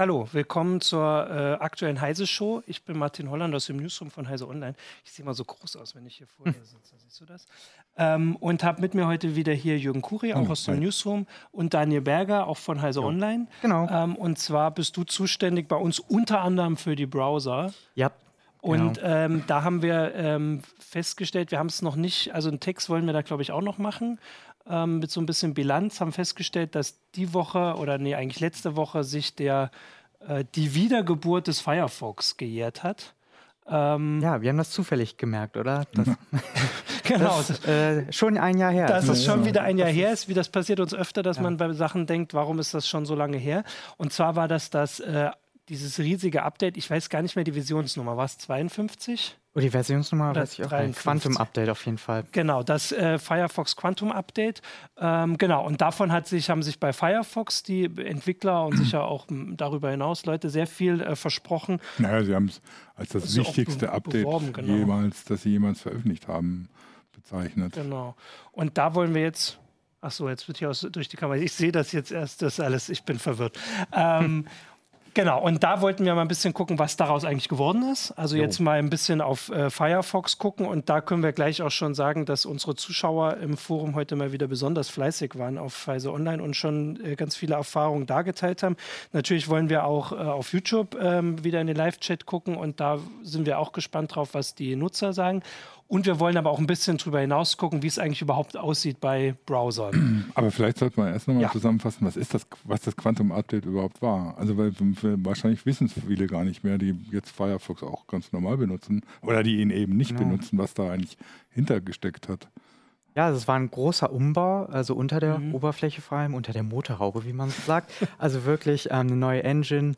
Hallo, willkommen zur äh, aktuellen Heise-Show. Ich bin Martin Holland aus dem Newsroom von Heise Online. Ich sehe mal so groß aus, wenn ich hier vor dir sitze. Siehst du das? Ähm, und habe mit mir heute wieder hier Jürgen Kuri, auch oh, aus dem hi. Newsroom, und Daniel Berger, auch von Heise ja. Online. Genau. Ähm, und zwar bist du zuständig bei uns unter anderem für die Browser. Ja. Und genau. ähm, da haben wir ähm, festgestellt, wir haben es noch nicht, also einen Text wollen wir da, glaube ich, auch noch machen ähm, mit so ein bisschen Bilanz, haben festgestellt, dass die Woche oder nee, eigentlich letzte Woche sich der, äh, die Wiedergeburt des Firefox gejährt hat. Ähm, ja, wir haben das zufällig gemerkt, oder? Das, genau. Das, äh, schon ein Jahr her. Dass es schon wieder ein Jahr her ist. Wie das passiert uns öfter, dass ja. man bei Sachen denkt, warum ist das schon so lange her? Und zwar war das das äh, dieses riesige Update, ich weiß gar nicht mehr die Visionsnummer, war es 52? Oh, die Versionsnummer Oder weiß ich auch nicht. Quantum Update auf jeden Fall. Genau, das äh, Firefox Quantum Update. Ähm, genau, und davon hat sich, haben sich bei Firefox die Entwickler und sicher auch darüber hinaus Leute sehr viel äh, versprochen. Naja, sie haben es als das, das wichtigste Update beworben, genau. jemals, das sie jemals veröffentlicht haben, bezeichnet. Genau. Und da wollen wir jetzt Ach so, jetzt wird hier aus, durch die Kamera. Ich sehe das jetzt erst, das alles. Ich bin verwirrt. Ähm, Genau, und da wollten wir mal ein bisschen gucken, was daraus eigentlich geworden ist. Also jo. jetzt mal ein bisschen auf äh, Firefox gucken und da können wir gleich auch schon sagen, dass unsere Zuschauer im Forum heute mal wieder besonders fleißig waren auf Pfizer Online und schon äh, ganz viele Erfahrungen dargeteilt haben. Natürlich wollen wir auch äh, auf YouTube ähm, wieder in den Live-Chat gucken und da sind wir auch gespannt drauf, was die Nutzer sagen. Und wir wollen aber auch ein bisschen darüber hinaus gucken, wie es eigentlich überhaupt aussieht bei Browsern. Aber vielleicht sollte man erst nochmal ja. zusammenfassen, was ist das, was das Quantum Update überhaupt war. Also weil wahrscheinlich wissen es viele gar nicht mehr, die jetzt Firefox auch ganz normal benutzen oder die ihn eben nicht ja. benutzen, was da eigentlich hintergesteckt hat. Ja, also es war ein großer Umbau, also unter der mhm. Oberfläche vor allem, unter der Motorhaube, wie man so sagt. also wirklich ähm, eine neue Engine,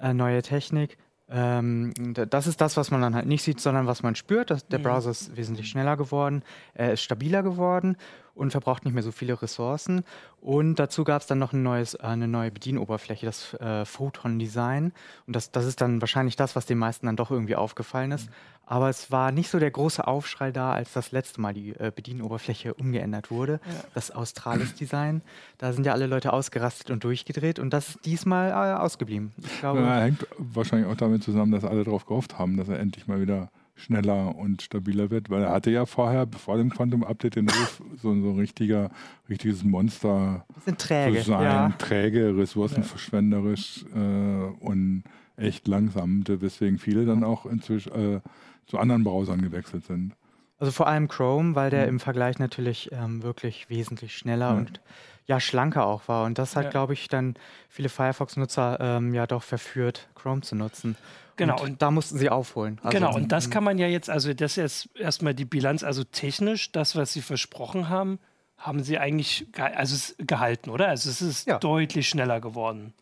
äh, neue Technik. Ähm, das ist das, was man dann halt nicht sieht, sondern was man spürt. Das, der mhm. Browser ist wesentlich schneller geworden, er ist stabiler geworden und verbraucht nicht mehr so viele Ressourcen. Und dazu gab es dann noch ein neues, äh, eine neue Bedienoberfläche, das äh, Photon Design. Und das, das ist dann wahrscheinlich das, was den meisten dann doch irgendwie aufgefallen ist. Mhm. Aber es war nicht so der große Aufschrei da, als das letzte Mal die äh, Bedienoberfläche umgeändert wurde. Ja. Das Australis Design. Da sind ja alle Leute ausgerastet und durchgedreht und das ist diesmal äh, ausgeblieben. Ich glaube, ja, hängt wahrscheinlich auch damit zusammen, dass alle darauf gehofft haben, dass er endlich mal wieder schneller und stabiler wird, weil er hatte ja vorher, bevor dem Quantum Update, den Ruf, so, so ein richtiger, richtiges Monster sind träge, zu sein, ja. träge, ressourcenverschwenderisch äh, und echt langsam, weswegen viele dann auch inzwischen äh, zu anderen Browsern gewechselt sind. Also vor allem Chrome, weil der mhm. im Vergleich natürlich ähm, wirklich wesentlich schneller mhm. und ja schlanker auch war. Und das hat, ja. glaube ich, dann viele Firefox-Nutzer ähm, ja doch verführt, Chrome zu nutzen. Genau. Und, und, da mussten sie aufholen. Also genau, und das kann man ja jetzt, also das ist erstmal die Bilanz, also technisch, das, was sie versprochen haben, haben sie eigentlich also gehalten, oder? Also es ist ja. deutlich schneller geworden.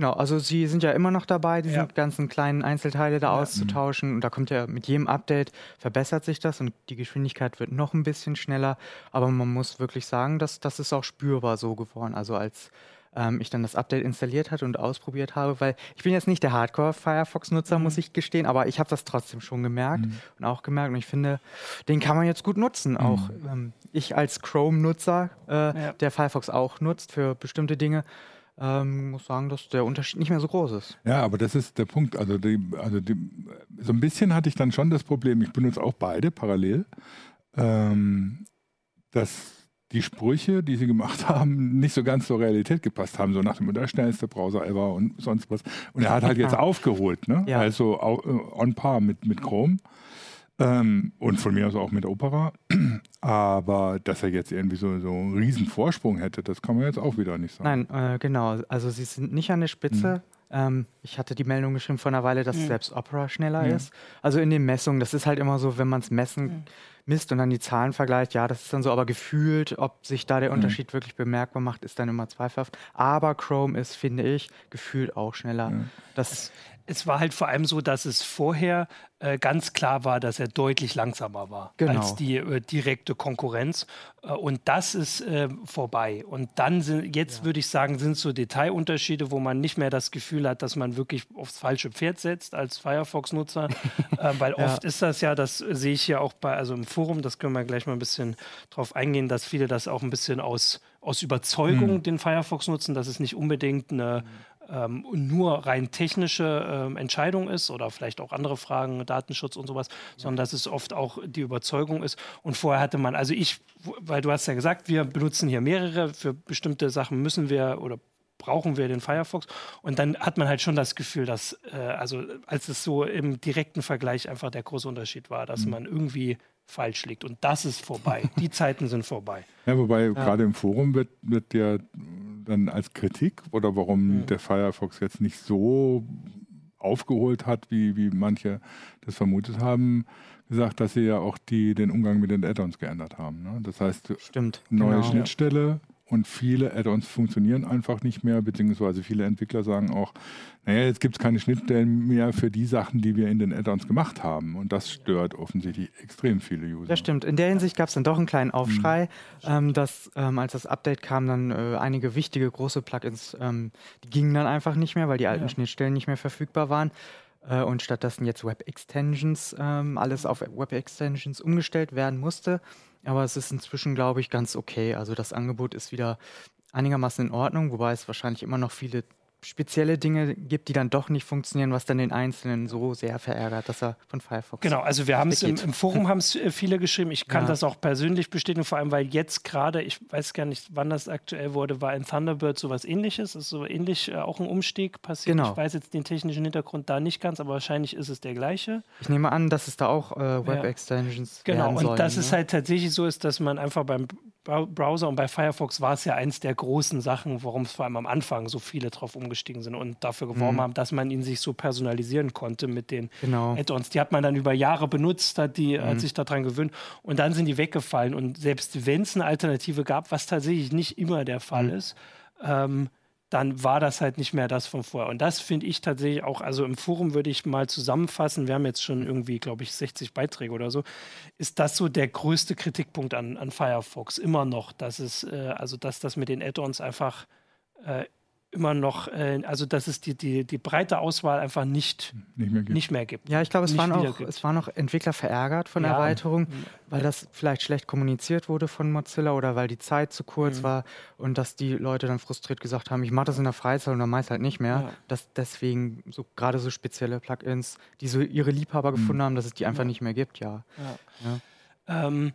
Genau, also sie sind ja immer noch dabei, diese ja. ganzen kleinen Einzelteile da ja. auszutauschen. Und da kommt ja mit jedem Update verbessert sich das und die Geschwindigkeit wird noch ein bisschen schneller. Aber man muss wirklich sagen, dass das ist auch spürbar so geworden. Also als ähm, ich dann das Update installiert hatte und ausprobiert habe, weil ich bin jetzt nicht der Hardcore-Firefox-Nutzer, mhm. muss ich gestehen, aber ich habe das trotzdem schon gemerkt mhm. und auch gemerkt und ich finde, den kann man jetzt gut nutzen. Mhm. Auch ähm, ich als Chrome-Nutzer, äh, ja. der Firefox auch nutzt für bestimmte Dinge, ähm, muss sagen, dass der Unterschied nicht mehr so groß ist. Ja, aber das ist der Punkt. Also, die, also die, so ein bisschen hatte ich dann schon das Problem, ich benutze auch beide parallel, ähm, dass die Sprüche, die sie gemacht haben, nicht so ganz zur Realität gepasst haben. So nach dem der schnellste Browser ever und sonst was. Und er hat halt jetzt aufgeholt, ne? Ja. also äh, on par mit, mit Chrome. Ähm, und von mir aus auch mit Opera. Aber dass er jetzt irgendwie so, so einen riesen Vorsprung hätte, das kann man jetzt auch wieder nicht sagen. Nein, äh, genau. Also sie sind nicht an der Spitze. Mhm. Ähm, ich hatte die Meldung geschrieben vor einer Weile, dass mhm. selbst Opera schneller mhm. ist. Also in den Messungen, das ist halt immer so, wenn man es messen mhm. misst und dann die Zahlen vergleicht, ja, das ist dann so, aber gefühlt, ob sich da der. Unterschied wirklich bemerkbar macht, ist dann immer zweifelhaft. Aber Chrome ist, finde ich, gefühlt auch schneller. Das es war halt vor allem so, dass es vorher äh, ganz klar war, dass er deutlich langsamer war genau. als die äh, direkte Konkurrenz. Äh, und das ist äh, vorbei. Und dann sind, jetzt ja. würde ich sagen, sind so Detailunterschiede, wo man nicht mehr das Gefühl hat, dass man wirklich aufs falsche Pferd setzt als Firefox-Nutzer. Äh, weil ja. oft ist das ja, das sehe ich ja auch bei, also im Forum, das können wir gleich mal ein bisschen drauf eingehen, dass viele das auch ein bisschen aus, aus Überzeugung mhm. den Firefox nutzen, dass es nicht unbedingt eine ähm, nur rein technische ähm, Entscheidung ist oder vielleicht auch andere Fragen, Datenschutz und sowas, sondern dass es oft auch die Überzeugung ist. Und vorher hatte man, also ich, weil du hast ja gesagt, wir benutzen hier mehrere, für bestimmte Sachen müssen wir oder brauchen wir den Firefox. Und dann hat man halt schon das Gefühl, dass, äh, also als es so im direkten Vergleich einfach der große Unterschied war, dass mhm. man irgendwie falsch liegt. Und das ist vorbei. Die Zeiten sind vorbei. Ja, wobei ja. gerade im Forum wird, wird ja dann als Kritik oder warum mhm. der Firefox jetzt nicht so aufgeholt hat, wie, wie manche das vermutet haben, gesagt, dass sie ja auch die, den Umgang mit den Add-ons geändert haben. Ne? Das heißt, Stimmt, neue genau, Schnittstelle, und viele Add-ons funktionieren einfach nicht mehr, beziehungsweise viele Entwickler sagen auch, naja, jetzt gibt es keine Schnittstellen mehr für die Sachen, die wir in den Add-ons gemacht haben. Und das stört offensichtlich extrem viele User. Das stimmt. In der Hinsicht gab es dann doch einen kleinen Aufschrei, mhm. ähm, dass ähm, als das Update kam, dann äh, einige wichtige große Plugins, ähm, die gingen dann einfach nicht mehr, weil die alten ja. Schnittstellen nicht mehr verfügbar waren äh, und stattdessen jetzt Web Extensions, ähm, alles auf Web Extensions umgestellt werden musste. Aber es ist inzwischen, glaube ich, ganz okay. Also das Angebot ist wieder einigermaßen in Ordnung, wobei es wahrscheinlich immer noch viele spezielle Dinge gibt, die dann doch nicht funktionieren, was dann den Einzelnen so sehr verärgert, dass er von Firefox. Genau, also wir haben es im, im, Forum haben es äh, viele geschrieben. Ich kann ja. das auch persönlich bestätigen, vor allem weil jetzt gerade, ich weiß gar nicht, wann das aktuell wurde, war in Thunderbird sowas ähnliches. Ist so ähnlich äh, auch ein Umstieg passiert. Genau. Ich weiß jetzt den technischen Hintergrund da nicht ganz, aber wahrscheinlich ist es der gleiche. Ich nehme an, dass es da auch äh, Web-Extensions ja. Genau, und sollen, dass ne? es halt tatsächlich so ist, dass man einfach beim Browser und bei Firefox war es ja eins der großen Sachen, warum es vor allem am Anfang so viele drauf umgestiegen sind und dafür geworben mhm. haben, dass man ihn sich so personalisieren konnte mit den genau. Add-ons. Die hat man dann über Jahre benutzt, hat, die, mhm. hat sich daran gewöhnt und dann sind die weggefallen. Und selbst wenn es eine Alternative gab, was tatsächlich nicht immer der Fall mhm. ist, ähm, dann war das halt nicht mehr das von vorher. Und das finde ich tatsächlich auch, also im Forum würde ich mal zusammenfassen, wir haben jetzt schon irgendwie, glaube ich, 60 Beiträge oder so, ist das so der größte Kritikpunkt an, an Firefox immer noch, dass es, äh, also dass das mit den Add-ons einfach äh, immer noch, äh, also dass es die, die, die breite Auswahl einfach nicht, nicht, mehr, gibt. Nicht mehr gibt. Ja, ich glaube, es, waren auch, es waren auch Entwickler verärgert von der ja. Erweiterung, weil das vielleicht schlecht kommuniziert wurde von Mozilla oder weil die Zeit zu kurz mhm. war und dass die Leute dann frustriert gesagt haben, ich mache das in der Freizeit und dann meist halt nicht mehr. Ja. Dass deswegen so gerade so spezielle Plugins, die so ihre Liebhaber mhm. gefunden haben, dass es die einfach ja. nicht mehr gibt, ja. Ähm,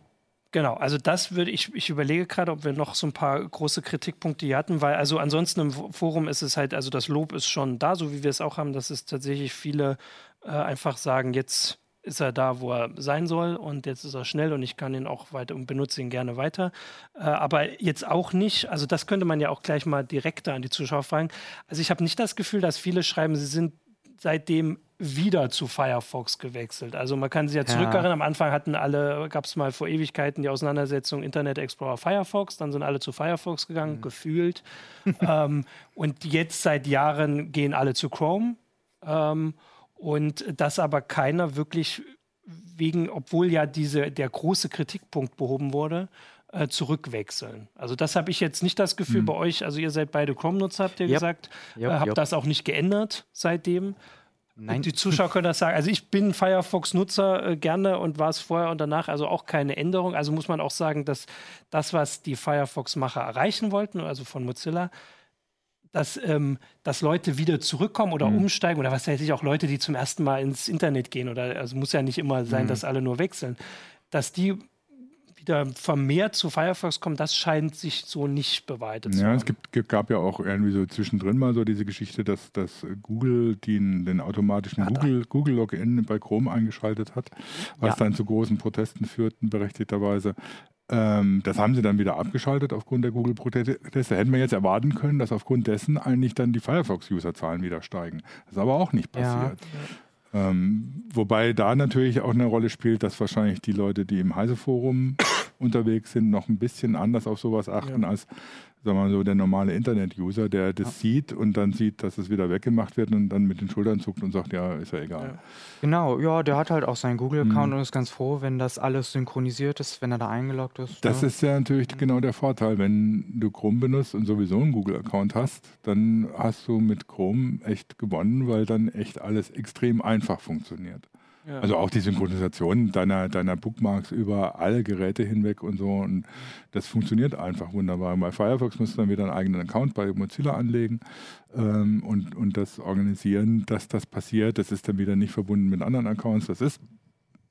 Genau, also das würde ich, ich überlege gerade, ob wir noch so ein paar große Kritikpunkte hier hatten, weil also ansonsten im Forum ist es halt, also das Lob ist schon da, so wie wir es auch haben, dass es tatsächlich viele äh, einfach sagen, jetzt ist er da, wo er sein soll und jetzt ist er schnell und ich kann ihn auch weiter und benutze ihn gerne weiter. Äh, aber jetzt auch nicht, also das könnte man ja auch gleich mal direkter an die Zuschauer fragen. Also ich habe nicht das Gefühl, dass viele schreiben, sie sind seitdem wieder zu Firefox gewechselt. Also man kann sich ja, ja. zurückerinnern, am Anfang hatten alle, gab es mal vor Ewigkeiten die Auseinandersetzung Internet Explorer Firefox, dann sind alle zu Firefox gegangen, mhm. gefühlt. ähm, und jetzt seit Jahren gehen alle zu Chrome. Ähm, und das aber keiner wirklich wegen, obwohl ja diese, der große Kritikpunkt behoben wurde, äh, zurückwechseln. Also das habe ich jetzt nicht das Gefühl mhm. bei euch. Also ihr seid beide Chrome-Nutzer, habt ihr yep. gesagt. Yep, äh, habt yep. das auch nicht geändert seitdem. Nein. Die Zuschauer können das sagen. Also ich bin Firefox-Nutzer äh, gerne und war es vorher und danach, also auch keine Änderung. Also muss man auch sagen, dass das, was die Firefox-Macher erreichen wollten, also von Mozilla, dass, ähm, dass Leute wieder zurückkommen oder mhm. umsteigen oder was weiß ich, auch Leute, die zum ersten Mal ins Internet gehen oder also muss ja nicht immer sein, mhm. dass alle nur wechseln, dass die wieder vermehrt zu Firefox kommen, das scheint sich so nicht bewahrheitet ja, zu haben. Ja, es gibt, gab ja auch irgendwie so zwischendrin mal so diese Geschichte, dass, dass Google den, den automatischen ja, Google, Google Login bei Chrome eingeschaltet hat, was ja. dann zu großen Protesten führten, berechtigterweise. Ähm, das haben sie dann wieder abgeschaltet aufgrund der Google-Proteste. Hätten wir jetzt erwarten können, dass aufgrund dessen eigentlich dann die Firefox-Userzahlen wieder steigen. Das ist aber auch nicht passiert. Ja. Ähm, wobei da natürlich auch eine Rolle spielt, dass wahrscheinlich die Leute, die im Heise-Forum unterwegs sind, noch ein bisschen anders auf sowas achten ja. als sagen wir mal so, der normale Internet-User, der das ja. sieht und dann sieht, dass es wieder weggemacht wird und dann mit den Schultern zuckt und sagt, ja, ist ja egal. Ja. Genau, ja, der hat halt auch seinen Google-Account mhm. und ist ganz froh, wenn das alles synchronisiert ist, wenn er da eingeloggt ist. Das ja. ist ja natürlich mhm. genau der Vorteil. Wenn du Chrome benutzt und sowieso einen Google-Account hast, dann hast du mit Chrome echt gewonnen, weil dann echt alles extrem einfach funktioniert. Also auch die Synchronisation deiner, deiner Bookmarks über alle Geräte hinweg und so. Und das funktioniert einfach wunderbar. Bei Firefox musst du dann wieder einen eigenen Account bei Mozilla anlegen ähm, und, und das organisieren, dass das passiert. Das ist dann wieder nicht verbunden mit anderen Accounts. Das ist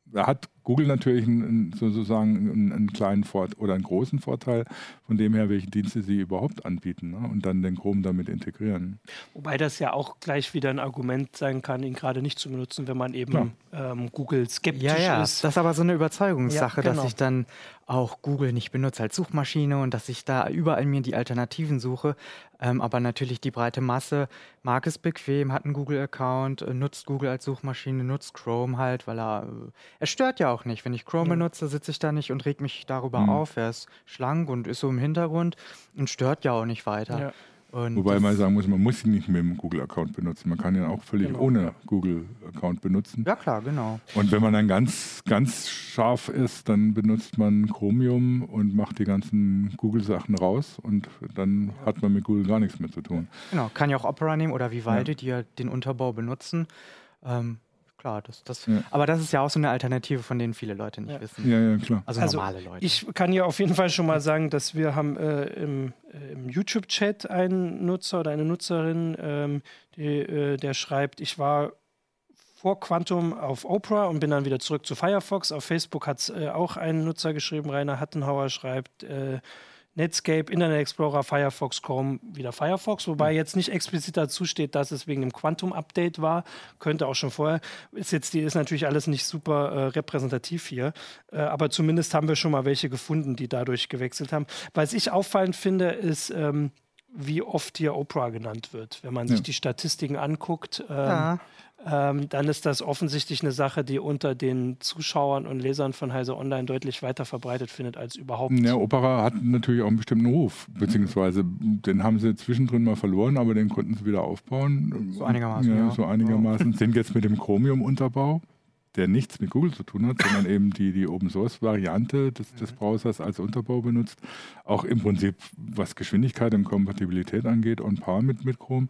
da hat Google natürlich einen, sozusagen einen, einen, kleinen Vorteil oder einen großen Vorteil von dem her, welche Dienste sie überhaupt anbieten ne? und dann den Chrome damit integrieren. Wobei das ja auch gleich wieder ein Argument sein kann, ihn gerade nicht zu benutzen, wenn man eben ähm, Google skeptisch ja, ja. ist. Das ist aber so eine Überzeugungssache, ja, genau. dass ich dann auch Google nicht benutze als Suchmaschine und dass ich da überall mir die Alternativen suche. Ähm, aber natürlich die breite Masse mag es bequem, hat einen Google-Account, äh, nutzt Google als Suchmaschine, nutzt Chrome halt, weil er, äh, er stört ja auch nicht. Wenn ich Chrome ja. benutze, sitze ich da nicht und reg mich darüber mhm. auf. Er ist schlank und ist so im Hintergrund und stört ja auch nicht weiter. Ja. Und Wobei man sagen muss, man muss ihn nicht mit dem Google-Account benutzen. Man kann ihn auch völlig genau. ohne Google-Account benutzen. Ja, klar, genau. Und wenn man dann ganz, ganz scharf ist, dann benutzt man Chromium und macht die ganzen Google-Sachen raus und dann hat man mit Google gar nichts mehr zu tun. Genau, kann ja auch Opera nehmen oder Vivaldi, ja. die ja den Unterbau benutzen. Ähm, klar. Das, das, ja. Aber das ist ja auch so eine Alternative, von denen viele Leute nicht ja. wissen. Ja, ja, klar. Also, also, normale Leute. Ich kann ja auf jeden Fall schon mal sagen, dass wir haben äh, im, äh, im YouTube-Chat einen Nutzer oder eine Nutzerin, ähm, die, äh, der schreibt, ich war vor Quantum auf Oprah und bin dann wieder zurück zu Firefox. Auf Facebook hat es äh, auch ein Nutzer geschrieben, Rainer Hattenhauer schreibt, äh, Netscape, Internet Explorer, Firefox, Chrome, wieder Firefox, wobei mhm. jetzt nicht explizit dazu steht, dass es wegen dem Quantum-Update war. Könnte auch schon vorher. Ist jetzt die ist natürlich alles nicht super äh, repräsentativ hier, äh, aber zumindest haben wir schon mal welche gefunden, die dadurch gewechselt haben. Was ich auffallend finde, ist, ähm, wie oft hier Oprah genannt wird. Wenn man sich die Statistiken anguckt, ähm, ja ähm, dann ist das offensichtlich eine Sache, die unter den Zuschauern und Lesern von Heise Online deutlich weiter verbreitet findet als überhaupt. Ja, Opera hat natürlich auch einen bestimmten Ruf, beziehungsweise den haben sie zwischendrin mal verloren, aber den konnten sie wieder aufbauen. So einigermaßen. Ja, ja. so einigermaßen. Ja. Sind jetzt mit dem Chromium-Unterbau der nichts mit Google zu tun hat, sondern eben die, die Open Source Variante des, des. Browsers als Unterbau benutzt. Auch im Prinzip, was Geschwindigkeit und Kompatibilität angeht, on par mit, mit Chrome.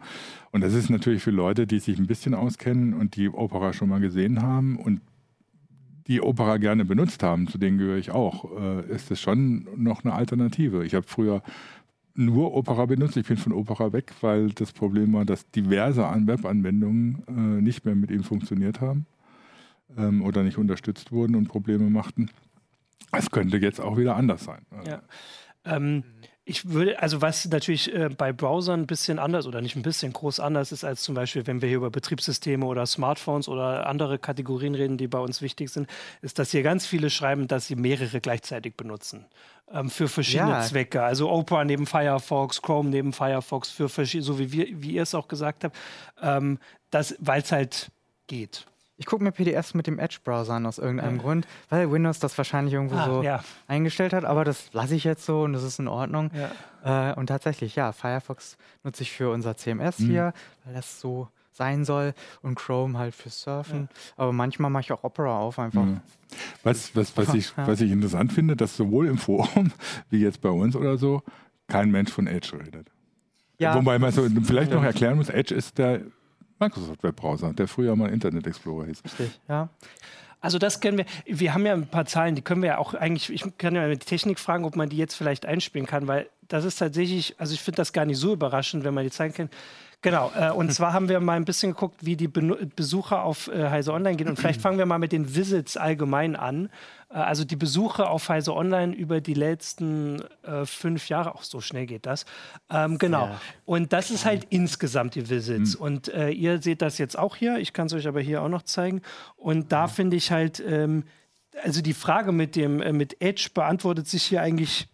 Und das ist natürlich für Leute, die sich ein bisschen auskennen und die Opera schon mal gesehen haben und die Opera gerne benutzt haben, zu denen gehöre ich auch, äh, ist es schon noch eine Alternative. Ich habe früher nur Opera benutzt. Ich bin von Opera weg, weil das Problem war, dass diverse Webanwendungen äh, nicht mehr mit ihm funktioniert haben ähm, oder nicht unterstützt wurden und Probleme machten. Es könnte jetzt auch wieder anders sein. Ja. Ähm, ich würde, also was natürlich äh, bei Browsern ein bisschen anders oder nicht ein bisschen groß anders ist als zum Beispiel, wenn wir hier über Betriebssysteme oder Smartphones oder andere Kategorien reden, die bei uns wichtig sind, ist, dass hier ganz viele schreiben, dass sie mehrere gleichzeitig benutzen. Ähm, für verschiedene ja. Zwecke. Also Opera neben Firefox, Chrome neben Firefox, für so wie, wir, wie ihr es auch gesagt habt, ähm, weil es halt geht. Ich gucke mir PDFs mit dem Edge-Browser an aus irgendeinem ja. Grund, weil Windows das wahrscheinlich irgendwo ah, so ja. eingestellt hat, aber das lasse ich jetzt so und das ist in Ordnung. Ja. Äh, und tatsächlich, ja, Firefox nutze ich für unser CMS mhm. hier, weil das so sein soll und Chrome halt für Surfen. Aber manchmal mache ich auch Opera auf einfach. Mhm. Was, was, was, ich, was ich interessant finde, dass sowohl im Forum wie jetzt bei uns oder so kein Mensch von Edge redet. Ja. Wobei man so vielleicht noch erklären muss, Edge ist der Microsoft Webbrowser, der früher mal Internet Explorer hieß. Richtig, ja. Also das kennen wir. Wir haben ja ein paar Zahlen, die können wir ja auch eigentlich, ich kann ja mit Technik fragen, ob man die jetzt vielleicht einspielen kann, weil das ist tatsächlich, also ich finde das gar nicht so überraschend, wenn man die Zahlen kennt. Genau, äh, und zwar haben wir mal ein bisschen geguckt, wie die Be Besucher auf äh, Heise Online gehen. Und vielleicht fangen wir mal mit den Visits allgemein an. Äh, also die Besuche auf Heise Online über die letzten äh, fünf Jahre, auch so schnell geht das. Ähm, genau. Ja. Und das ist halt insgesamt die Visits. Mhm. Und äh, ihr seht das jetzt auch hier. Ich kann es euch aber hier auch noch zeigen. Und da mhm. finde ich halt, ähm, also die Frage mit dem äh, mit Edge beantwortet sich hier eigentlich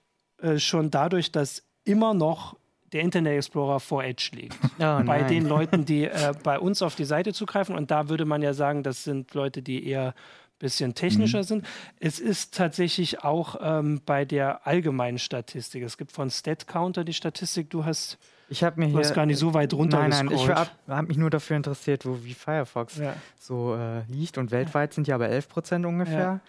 schon dadurch, dass immer noch der Internet Explorer vor Edge liegt. Oh, bei den Leuten, die äh, bei uns auf die Seite zugreifen. Und da würde man ja sagen, das sind Leute, die eher ein bisschen technischer mhm. sind. Es ist tatsächlich auch ähm, bei der allgemeinen Statistik. Es gibt von StatCounter die Statistik, du hast. Ich habe mir du hier. hast gar nicht so weit runter Nein, nein, ich habe hab mich nur dafür interessiert, wo wie Firefox ja. so äh, liegt. Und weltweit sind ja aber 11 Prozent ungefähr, ja.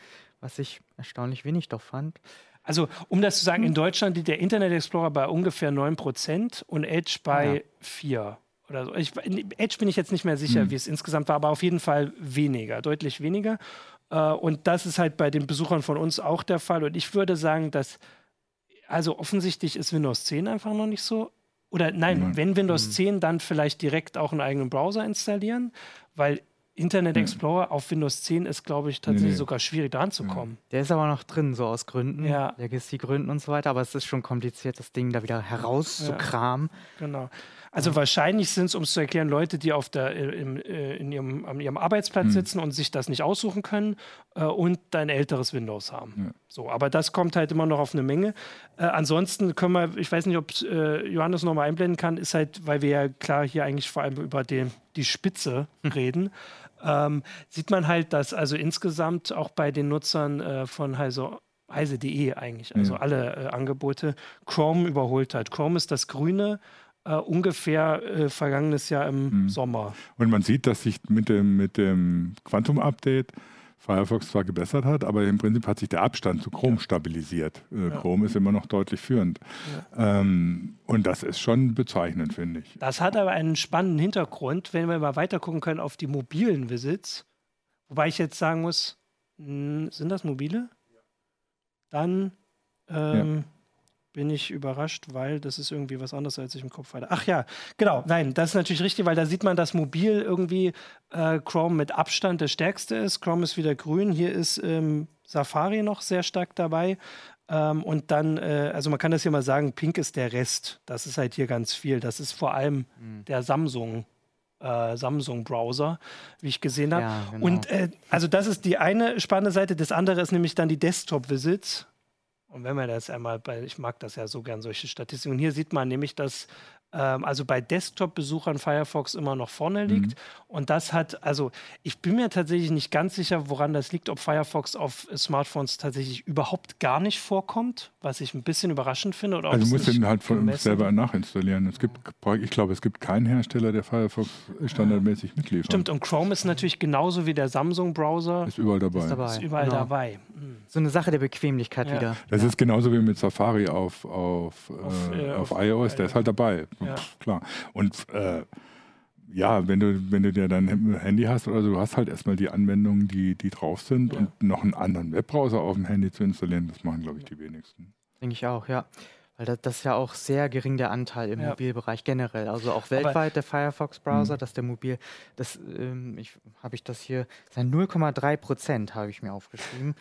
was ich erstaunlich wenig doch fand. Also, um das zu sagen, in Deutschland liegt der Internet Explorer bei ungefähr 9% und Edge bei ja. 4 oder so. Ich, Edge bin ich jetzt nicht mehr sicher, mhm. wie es insgesamt war, aber auf jeden Fall weniger, deutlich weniger. Äh, und das ist halt bei den Besuchern von uns auch der Fall. Und ich würde sagen, dass, also offensichtlich ist Windows 10 einfach noch nicht so. Oder nein, mhm. wenn Windows mhm. 10, dann vielleicht direkt auch einen eigenen Browser installieren, weil Internet Explorer auf Windows 10 ist, glaube ich, tatsächlich nee, nee. sogar schwierig dran zu kommen. Der ist aber noch drin, so aus Gründen, ja. Legacy-Gründen und so weiter, aber es ist schon kompliziert, das Ding da wieder herauszukramen. Ja, genau. Also ja. wahrscheinlich sind es, um es zu erklären, Leute, die auf der, äh, im, äh, in ihrem, an ihrem Arbeitsplatz mhm. sitzen und sich das nicht aussuchen können äh, und ein älteres Windows haben. Ja. So, aber das kommt halt immer noch auf eine Menge. Äh, ansonsten können wir, ich weiß nicht, ob äh, Johannes noch mal einblenden kann, ist halt, weil wir ja klar hier eigentlich vor allem über den, die Spitze hm. reden ähm, sieht man halt, dass also insgesamt auch bei den Nutzern äh, von Heise heise.de eigentlich, also ja. alle äh, Angebote, Chrome überholt hat. Chrome ist das grüne, äh, ungefähr äh, vergangenes Jahr im mhm. Sommer. Und man sieht, dass sich mit dem, mit dem Quantum-Update Firefox zwar gebessert hat, aber im Prinzip hat sich der Abstand zu Chrome ja. stabilisiert. Äh, ja. Chrome ist immer noch deutlich führend. Ja. Ähm, und das ist schon bezeichnend, finde ich. Das hat aber einen spannenden Hintergrund, wenn wir mal weiter gucken können auf die mobilen Visits. Wobei ich jetzt sagen muss, sind das mobile? Dann ähm, bin ich überrascht, weil das ist irgendwie was anderes, als ich im Kopf hatte. Ach ja, genau, nein, das ist natürlich richtig, weil da sieht man, dass mobil irgendwie äh, Chrome mit Abstand der stärkste ist. Chrome ist wieder grün, hier ist ähm, Safari noch sehr stark dabei. Ähm, und dann, äh, also man kann das hier mal sagen, pink ist der Rest. Das ist halt hier ganz viel. Das ist vor allem mhm. der Samsung. Äh, Samsung-Browser, wie ich gesehen habe. Ja, genau. Und äh, also das ist die eine spannende Seite. Das andere ist nämlich dann die Desktop-Visits. Und wenn man das einmal bei, ich mag das ja so gern, solche Statistiken. Und hier sieht man nämlich, dass also bei Desktop-Besuchern Firefox immer noch vorne liegt. Mhm. Und das hat, also ich bin mir tatsächlich nicht ganz sicher, woran das liegt, ob Firefox auf Smartphones tatsächlich überhaupt gar nicht vorkommt, was ich ein bisschen überraschend finde. Oder also du musst den halt von selber nachinstallieren. Es gibt, ich glaube, es gibt keinen Hersteller, der Firefox standardmäßig mitliefert. Stimmt, und Chrome ist natürlich genauso wie der Samsung-Browser. Ist überall dabei. Ist, dabei. ist überall genau. dabei. Mhm. So eine Sache der Bequemlichkeit ja. wieder. Das ja. ist genauso wie mit Safari auf, auf, auf, äh, auf, auf iOS, der ist halt dabei. Ja. Klar. Und äh, ja, wenn du, wenn du dir dein Handy hast oder so, du hast halt erstmal die Anwendungen, die, die drauf sind ja. und noch einen anderen Webbrowser auf dem Handy zu installieren, das machen, glaube ich, die wenigsten. Denke ich auch, ja. Weil das, das, ist ja auch sehr gering der Anteil im ja. Mobilbereich generell. Also auch weltweit Aber der Firefox-Browser, mhm. dass der Mobil, das ähm, habe ich das hier, sein 0,3 Prozent habe ich mir aufgeschrieben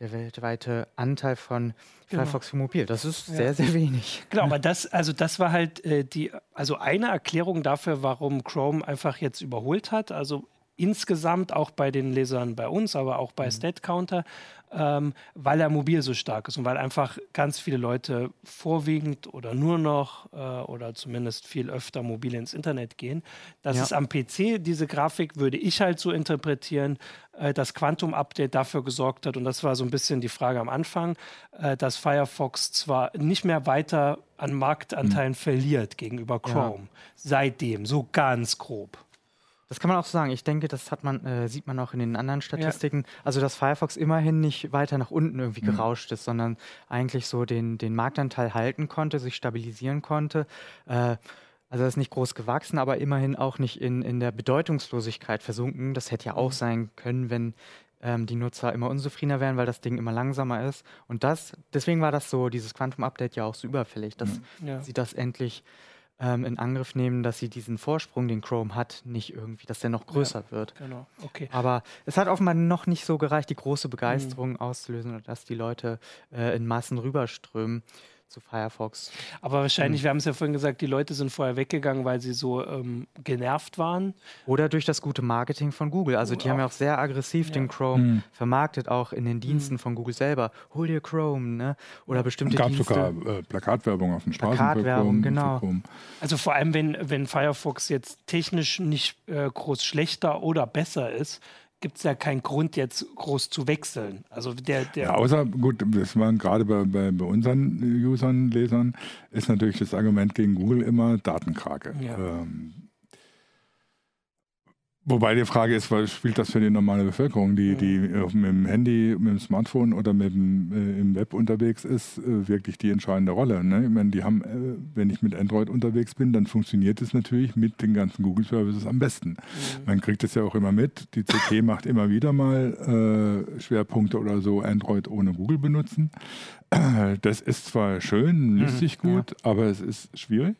der weltweite Anteil von genau. Firefox für Mobil. Das ist ja. sehr, sehr wenig. Genau, aber das, also das war halt äh, die, also eine Erklärung dafür, warum Chrome einfach jetzt überholt hat. Also insgesamt auch bei den Lesern bei uns, aber auch bei mhm. Stat Counter, ähm, weil er mobil so stark ist und weil einfach ganz viele Leute vorwiegend oder nur noch äh, oder zumindest viel öfter mobil ins Internet gehen. Das ja. ist am PC, diese Grafik würde ich halt so interpretieren, äh, dass Quantum Update dafür gesorgt hat und das war so ein bisschen die Frage am Anfang, äh, dass Firefox zwar nicht mehr weiter an Marktanteilen mhm. verliert gegenüber Chrome, ja. seitdem, so ganz grob. Das kann man auch so sagen. Ich denke, das hat man, äh, sieht man auch in den anderen Statistiken. Ja. Also, dass Firefox immerhin nicht weiter nach unten irgendwie mhm. gerauscht ist, sondern eigentlich so den, den Marktanteil halten konnte, sich stabilisieren konnte. Äh, also, das ist nicht groß gewachsen, aber immerhin auch nicht in, in der Bedeutungslosigkeit versunken. Das hätte ja auch mhm. sein können, wenn ähm, die Nutzer immer unzufriedener wären, weil das Ding immer langsamer ist. Und das, deswegen war das so, dieses Quantum Update ja auch so überfällig, dass mhm. ja. sie das endlich ähm, in Angriff nehmen, dass sie diesen Vorsprung, den Chrome hat, nicht irgendwie, dass der noch größer ja, wird. Genau, okay. Aber es hat offenbar noch nicht so gereicht, die große Begeisterung mhm. auszulösen, dass die Leute äh, in Massen rüberströmen zu Firefox. Aber wahrscheinlich, mhm. wir haben es ja vorhin gesagt, die Leute sind vorher weggegangen, weil sie so ähm, genervt waren. Oder durch das gute Marketing von Google. Also die auch. haben ja auch sehr aggressiv ja. den Chrome mhm. vermarktet, auch in den Diensten mhm. von Google selber. Hol dir Chrome, ne? Oder bestimmte Dienste. Es gab sogar äh, Plakatwerbung auf den Straßen. Plakatwerbung, genau. Also vor allem, wenn, wenn Firefox jetzt technisch nicht äh, groß schlechter oder besser ist, gibt es ja keinen Grund, jetzt groß zu wechseln. Also der, der ja, außer, gut, das waren gerade bei, bei, bei, unseren Usern, Lesern, ist natürlich das Argument gegen Google immer Datenkrake. Ja. Ähm, Wobei die Frage ist, was spielt das für die normale Bevölkerung, die, die mit dem Handy, mit dem Smartphone oder mit dem, äh, im Web unterwegs ist, äh, wirklich die entscheidende Rolle. Ne? Ich meine, die haben, äh, wenn ich mit Android unterwegs bin, dann funktioniert es natürlich mit den ganzen Google Services am besten. Mhm. Man kriegt es ja auch immer mit. Die CT macht immer wieder mal äh, Schwerpunkte oder so Android ohne Google benutzen. Das ist zwar schön, liest mhm, sich gut, ja. aber es ist schwierig.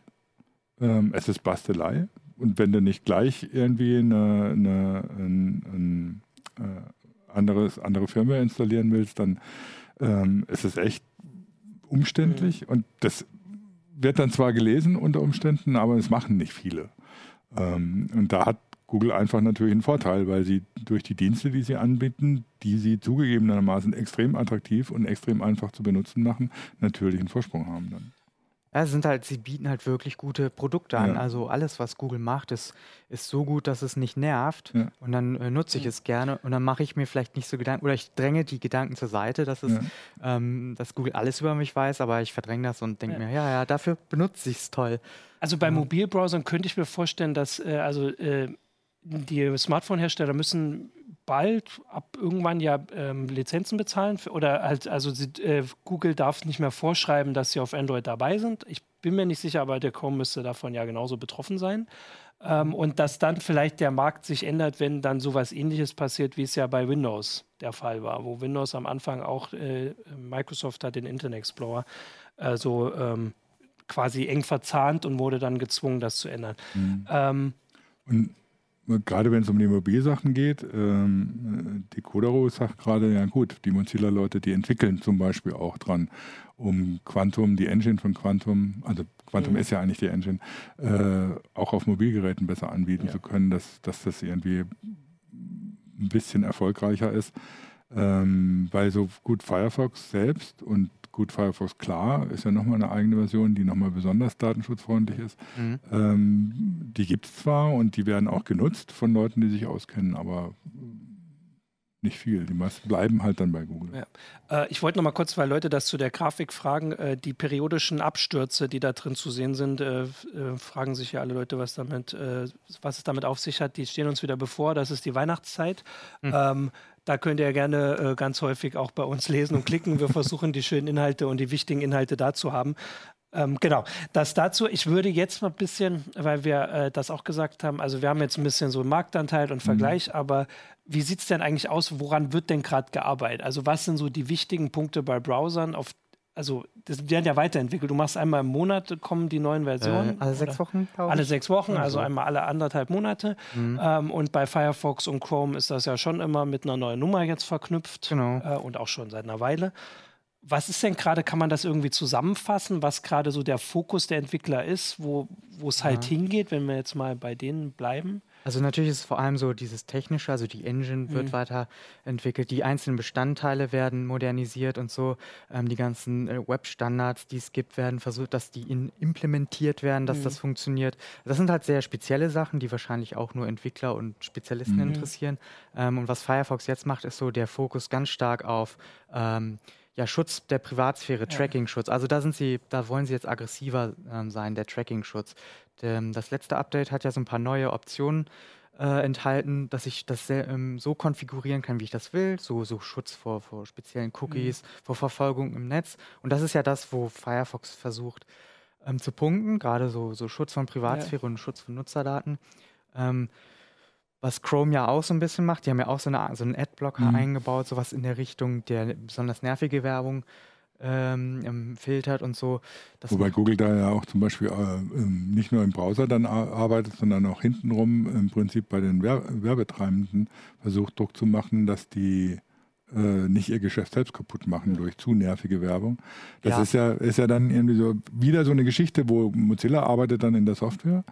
Ähm, es ist Bastelei und wenn du nicht gleich irgendwie eine, eine ein, ein, äh, anderes, andere Firmware installieren willst, dann ähm, ist es echt umständlich mhm. und das wird dann zwar gelesen unter Umständen, aber es machen nicht viele. Ähm, und da hat Google einfach natürlich einen Vorteil, weil sie durch die Dienste, die sie anbieten, die sie zugegebenermaßen extrem attraktiv und extrem einfach zu benutzen machen, natürlich einen Vorsprung haben dann. Ja, sind halt, sie bieten halt wirklich gute Produkte an. Ja. Also alles, was Google macht, ist, ist so gut, dass es nicht nervt. Ja. Und dann äh, nutze ich es gerne und dann mache ich mir vielleicht nicht so Gedanken oder ich dränge die Gedanken zur Seite, dass, es, ähm, dass Google alles über mich weiß, aber ich verdränge das und denke mir, ja, ja, dafür benutze ich es toll. Also bei Mobilbrowsern könnte ich mir vorstellen, dass äh, also äh, die Smartphone-Hersteller müssen bald ab irgendwann ja ähm, Lizenzen bezahlen für, oder halt, also sie, äh, Google darf nicht mehr vorschreiben, dass sie auf Android dabei sind. Ich bin mir nicht sicher, aber der Chrome müsste davon ja genauso betroffen sein. Ähm, und dass dann vielleicht der Markt sich ändert, wenn dann sowas ähnliches passiert, wie es ja bei Windows der Fall war, wo Windows am Anfang auch, äh, Microsoft hat den Internet Explorer äh, so ähm, quasi eng verzahnt und wurde dann gezwungen, das zu ändern. Mhm. Ähm, und gerade wenn es um die Mobilsachen geht, ähm, die Codaro sagt gerade, ja gut, die Mozilla-Leute, die entwickeln zum Beispiel auch dran, um Quantum, die Engine von Quantum, also Quantum mhm. ist ja eigentlich die Engine, äh, auch auf Mobilgeräten besser anbieten ja. zu können, dass, dass das irgendwie ein bisschen erfolgreicher ist. Ähm, weil so gut Firefox selbst und Gut, Firefox klar ist ja nochmal eine eigene Version, die nochmal besonders datenschutzfreundlich ist. Mhm. Ähm, die gibt es zwar und die werden auch genutzt von Leuten, die sich auskennen, aber nicht viel. Die meisten bleiben halt dann bei Google. Ja. Äh, ich wollte noch mal kurz, weil Leute das zu der Grafik fragen, äh, die periodischen Abstürze, die da drin zu sehen sind, äh, äh fragen sich ja alle Leute, was damit, äh, was es damit auf sich hat. Die stehen uns wieder bevor. Das ist die Weihnachtszeit. Mhm. Ähm, da könnt ihr gerne äh, ganz häufig auch bei uns lesen und klicken. Wir versuchen die schönen Inhalte und die wichtigen Inhalte da zu haben. Ähm, genau, das dazu. Ich würde jetzt mal ein bisschen, weil wir äh, das auch gesagt haben, also wir haben jetzt ein bisschen so Marktanteil und Vergleich, mhm. aber wie sieht es denn eigentlich aus? Woran wird denn gerade gearbeitet? Also was sind so die wichtigen Punkte bei Browsern, auf also das werden ja weiterentwickelt. Du machst einmal im Monat kommen die neuen Versionen. Äh, alle sechs Wochen, glaube ich. Alle sechs Wochen, also einmal alle anderthalb Monate. Mhm. Ähm, und bei Firefox und Chrome ist das ja schon immer mit einer neuen Nummer jetzt verknüpft. Genau. Äh, und auch schon seit einer Weile. Was ist denn gerade, kann man das irgendwie zusammenfassen, was gerade so der Fokus der Entwickler ist, wo es halt ja. hingeht, wenn wir jetzt mal bei denen bleiben? Also natürlich ist es vor allem so dieses Technische, also die Engine wird mhm. weiterentwickelt, die einzelnen Bestandteile werden modernisiert und so. Ähm, die ganzen äh, Web-Standards, die es gibt, werden versucht, dass die implementiert werden, dass mhm. das funktioniert. Das sind halt sehr spezielle Sachen, die wahrscheinlich auch nur Entwickler und Spezialisten mhm. interessieren. Ähm, und was Firefox jetzt macht, ist so der Fokus ganz stark auf ähm, ja, Schutz der Privatsphäre, ja. Tracking-Schutz. Also da sind sie, da wollen sie jetzt aggressiver ähm, sein, der Tracking-Schutz. Das letzte Update hat ja so ein paar neue Optionen äh, enthalten, dass ich das sehr, ähm, so konfigurieren kann, wie ich das will. So, so Schutz vor, vor speziellen Cookies, mhm. vor Verfolgung im Netz. Und das ist ja das, wo Firefox versucht ähm, zu punkten, gerade so, so Schutz von Privatsphäre ja. und Schutz von Nutzerdaten. Ähm, was Chrome ja auch so ein bisschen macht, die haben ja auch so, eine, so einen Adblocker mhm. eingebaut, sowas in der Richtung, der besonders nervige Werbung ähm, ähm filtert und so. Wobei Google da ja auch zum Beispiel äh, ähm, nicht nur im Browser dann arbeitet, sondern auch hintenrum im Prinzip bei den Werbetreibenden versucht Druck zu machen, dass die äh, nicht ihr Geschäft selbst kaputt machen durch zu nervige Werbung. Das ja. Ist, ja, ist ja dann irgendwie so wieder so eine Geschichte, wo Mozilla arbeitet dann in der Software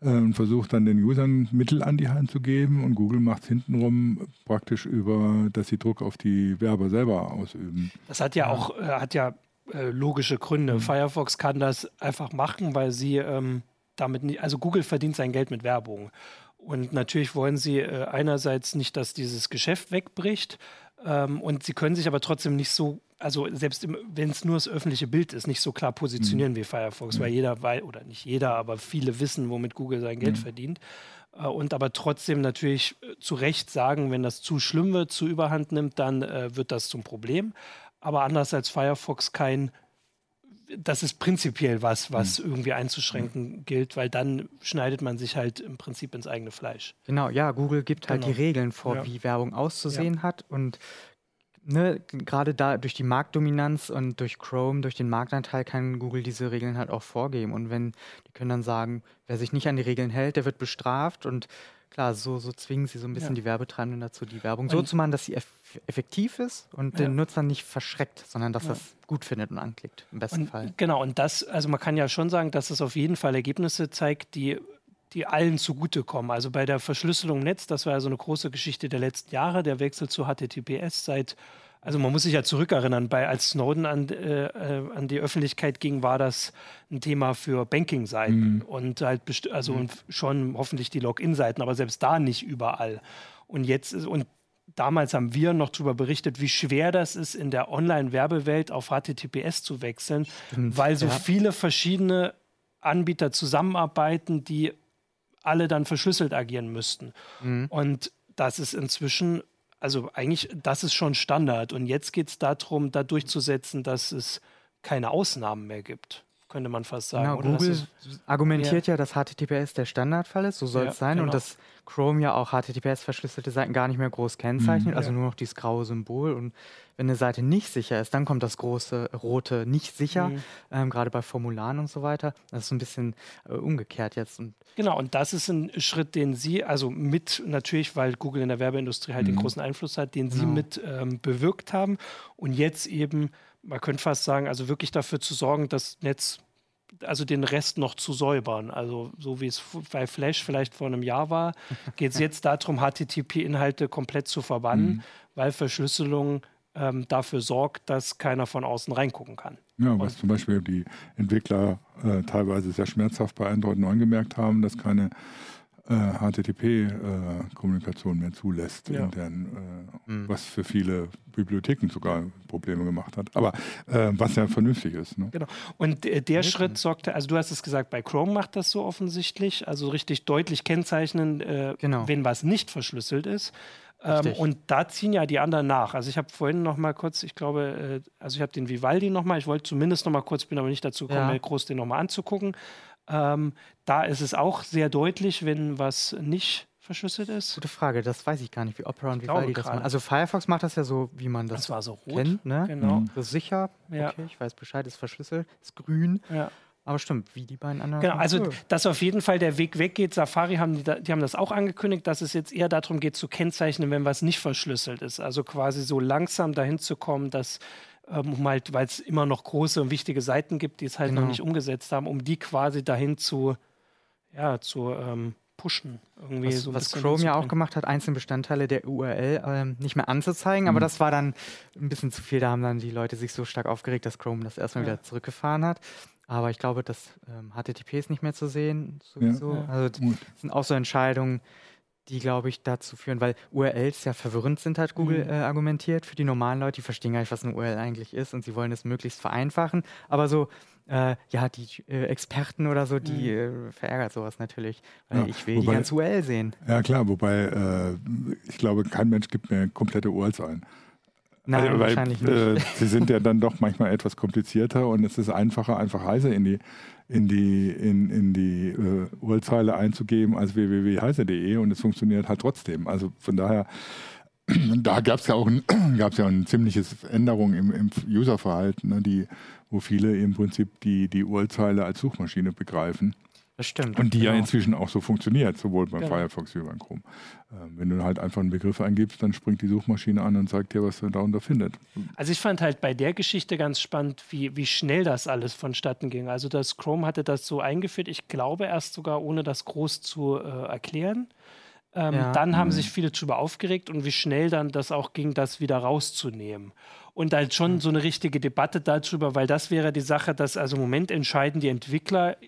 äh, und versucht dann den Usern Mittel an die Hand zu geben und Google macht es hintenrum praktisch über, dass sie Druck auf die Werber selber ausüben. Das hat ja auch äh, hat ja äh, logische Gründe. Mhm. Firefox kann das einfach machen, weil sie ähm, damit nicht, also Google verdient sein Geld mit Werbung. Und natürlich wollen sie äh, einerseits nicht, dass dieses Geschäft wegbricht, ähm, und sie können sich aber trotzdem nicht so, also selbst wenn es nur das öffentliche Bild ist, nicht so klar positionieren mhm. wie Firefox, mhm. weil jeder weiß, oder nicht jeder, aber viele wissen, womit Google sein Geld mhm. verdient. äh, und aber trotzdem natürlich äh, zu Recht sagen, wenn das zu schlimm wird, zu überhand nimmt, dann äh, wird das zum Problem. Aber anders als Firefox kein das ist prinzipiell was, was mhm. irgendwie einzuschränken mhm. gilt, weil dann schneidet man sich halt im Prinzip ins eigene Fleisch. Genau, ja, Google gibt genau. halt die genau. Regeln vor, ja. wie Werbung auszusehen ja. hat und ne, gerade da durch die Marktdominanz und durch Chrome, durch den Marktanteil kann Google diese Regeln halt auch vorgeben und wenn die können dann sagen, wer sich nicht an die Regeln hält, der wird bestraft und klar, so, so zwingen sie so ein bisschen ja. die Werbetreibenden dazu, die Werbung so zu machen, dass sie effektiv ist und ja. den Nutzer nicht verschreckt, sondern dass ja. er es gut findet und anklickt, im besten und, Fall. Genau, und das, also man kann ja schon sagen, dass es auf jeden Fall Ergebnisse zeigt, die die allen zugutekommen. Also bei der Verschlüsselung im Netz, das war ja so eine große Geschichte der letzten Jahre, der Wechsel zu HTTPS seit also man muss sich ja zurückerinnern, bei, als Snowden an, äh, äh, an die Öffentlichkeit ging, war das ein Thema für Banking-Seiten mhm. und halt also mhm. schon hoffentlich die Login-Seiten, aber selbst da nicht überall. Und jetzt und damals haben wir noch darüber berichtet, wie schwer das ist, in der Online-Werbewelt auf HTTPS zu wechseln, Stimmt, weil so ja. viele verschiedene Anbieter zusammenarbeiten, die alle dann verschlüsselt agieren müssten. Mhm. Und das ist inzwischen also eigentlich, das ist schon Standard. Und jetzt geht es darum, da durchzusetzen, dass es keine Ausnahmen mehr gibt, könnte man fast sagen. Genau, Google argumentiert ja. ja, dass HTTPS der Standardfall ist, so soll ja, es sein. Genau. Und dass Chrome ja auch HTTPS-verschlüsselte Seiten gar nicht mehr groß kennzeichnet, mhm, also ja. nur noch dieses graue Symbol. Und wenn eine Seite nicht sicher ist, dann kommt das große rote nicht sicher, mhm. ähm, gerade bei Formularen und so weiter. Das ist so ein bisschen äh, umgekehrt jetzt. Und genau, und das ist ein Schritt, den Sie, also mit natürlich, weil Google in der Werbeindustrie halt mhm. den großen Einfluss hat, den genau. Sie mit ähm, bewirkt haben. Und jetzt eben, man könnte fast sagen, also wirklich dafür zu sorgen, dass Netz also den Rest noch zu säubern. Also so wie es bei Flash vielleicht vor einem Jahr war, geht es jetzt darum, HTTP-Inhalte komplett zu verbannen, mhm. weil Verschlüsselung ähm, dafür sorgt, dass keiner von außen reingucken kann. Ja, was Und zum Beispiel die Entwickler äh, teilweise sehr schmerzhaft bei Android 9 gemerkt haben, dass keine HTTP-Kommunikation äh, mehr zulässt, ja. intern, äh, mhm. was für viele Bibliotheken sogar Probleme gemacht hat. Aber äh, was ja vernünftig ist. Ne? Genau. Und der, der Schritt sorgte, also du hast es gesagt, bei Chrome macht das so offensichtlich, also richtig deutlich kennzeichnen, äh, genau. wenn was nicht verschlüsselt ist. Ähm, und da ziehen ja die anderen nach. Also ich habe vorhin noch mal kurz, ich glaube, äh, also ich habe den Vivaldi noch mal, ich wollte zumindest noch mal kurz, bin aber nicht dazu gekommen, ja. groß den noch mal anzugucken. Ähm, da ist es auch sehr deutlich, wenn was nicht verschlüsselt ist. Gute Frage, das weiß ich gar nicht, wie Opera und Vivaldi das machen. Also Firefox macht das ja so, wie man das, das war so rot, kennt. Ne? Genau. Mhm. So sicher, ja. okay, ich weiß Bescheid, ist verschlüsselt, ist grün. Ja. Aber stimmt, wie die beiden anderen. Genau, also dass auf jeden Fall der Weg weggeht. Safari haben die, die, haben das auch angekündigt, dass es jetzt eher darum geht zu kennzeichnen, wenn was nicht verschlüsselt ist. Also quasi so langsam dahin zu kommen, dass ähm, halt, weil es immer noch große und wichtige Seiten gibt, die es halt genau. noch nicht umgesetzt haben, um die quasi dahin zu, ja, zu ähm, pushen. Irgendwie was, so was Chrome ja auch gemacht hat, einzelne Bestandteile der URL ähm, nicht mehr anzuzeigen, mhm. aber das war dann ein bisschen zu viel. Da haben dann die Leute sich so stark aufgeregt, dass Chrome das erstmal ja. wieder zurückgefahren hat. Aber ich glaube, das ähm, HTTP ist nicht mehr zu sehen. Sowieso. Ja. Also das sind auch so Entscheidungen, die, glaube ich, dazu führen, weil URLs ja verwirrend sind, hat Google mhm. äh, argumentiert. Für die normalen Leute, die verstehen gar nicht, was eine URL eigentlich ist und sie wollen es möglichst vereinfachen. Aber so, äh, ja, die äh, Experten oder so, die mhm. Äh, verärgert sowas natürlich, weil ja, ich will wobei, die ganze URL sehen. Ja, klar, wobei äh, ich glaube, kein Mensch gibt mir komplette URLs ein. Nein, also, weil, wahrscheinlich nicht. Äh, sie sind ja dann doch manchmal etwas komplizierter und es ist einfacher, einfach Heise in die, in die, in, in die äh, URL-Zeile einzugeben als www.heise.de und es funktioniert halt trotzdem. Also von daher, da gab es ja auch ein, gab's ja ein ziemliches Änderung im, im Userverhalten, ne, die, wo viele im Prinzip die, die URL-Zeile als Suchmaschine begreifen. Das stimmt. Und die genau. ja inzwischen auch so funktioniert, sowohl beim genau. Firefox wie beim Chrome. Ähm, wenn du halt einfach einen Begriff eingibst, dann springt die Suchmaschine an und sagt dir, was er darunter findet. Also ich fand halt bei der Geschichte ganz spannend, wie, wie schnell das alles vonstatten ging. Also das Chrome hatte das so eingeführt, ich glaube erst sogar ohne das groß zu äh, erklären. Ähm, ja. Dann haben mhm. sich viele darüber aufgeregt und wie schnell dann das auch ging, das wieder rauszunehmen. Und halt schon mhm. so eine richtige Debatte darüber, weil das wäre die Sache, dass also im Moment entscheiden die Entwickler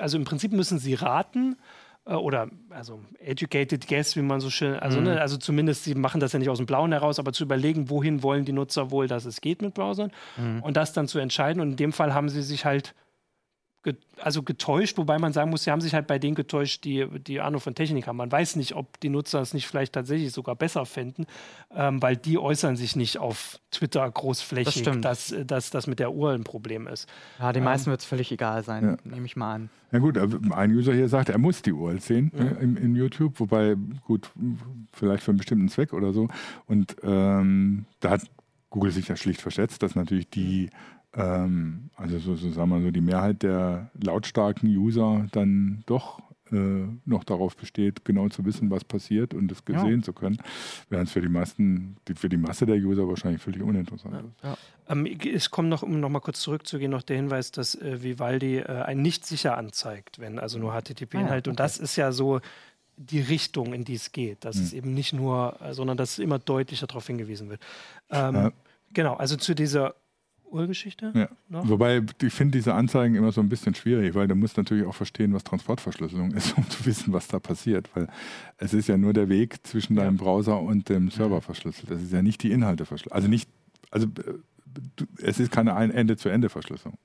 also im Prinzip müssen sie raten äh, oder also educated guess, wie man so schön, also, mhm. ne, also zumindest sie machen das ja nicht aus dem Blauen heraus, aber zu überlegen, wohin wollen die Nutzer wohl, dass es geht mit Browsern mhm. und das dann zu entscheiden. Und in dem Fall haben sie sich halt also getäuscht, wobei man sagen muss, sie haben sich halt bei denen getäuscht, die, die Ahnung von Technik haben. Man weiß nicht, ob die Nutzer es nicht vielleicht tatsächlich sogar besser fänden, ähm, weil die äußern sich nicht auf Twitter großflächig, das dass, dass das mit der Uhr ein Problem ist. Ja, den ähm, meisten wird es völlig egal sein, ja. nehme ich mal an. Ja gut, ein User hier sagt, er muss die URL sehen ja. ne, in, in, YouTube, wobei, gut, vielleicht für einen bestimmten Zweck oder so. Und ähm, da hat Google sich ja schlicht verschätzt, dass natürlich die ähm, also so, so, sagen wir so, die Mehrheit der lautstarken User dann doch äh, noch darauf besteht, genau zu wissen, was passiert und das gesehen ja. zu können, während es für die meisten, die, für die Masse der User wahrscheinlich völlig uninteressant ist. Ja. Ähm, es kommt noch, um nochmal kurz zurückzugehen, noch der Hinweis, dass äh, Vivaldi äh, ein nicht sicher anzeigt, wenn also nur HTTP-Inhalt. Ah, okay. Und das ist ja so die Richtung, in die es geht. Dass hm. es eben nicht nur, äh, sondern dass immer deutlicher darauf hingewiesen wird. Ähm, genau, also zu dieser Urgeschichte. Ja. Noch? Wobei ich finde diese Anzeigen immer so ein bisschen schwierig, weil du musst natürlich auch verstehen, was Transportverschlüsselung ist, um zu wissen, was da passiert. Weil es ist ja nur der Weg zwischen deinem ja. Browser und dem Server verschlüsselt. Das ist ja nicht die Inhalte verschlüsselt. Also nicht, also äh, es ist keine Ende-zu-Ende-Verschlüsselung.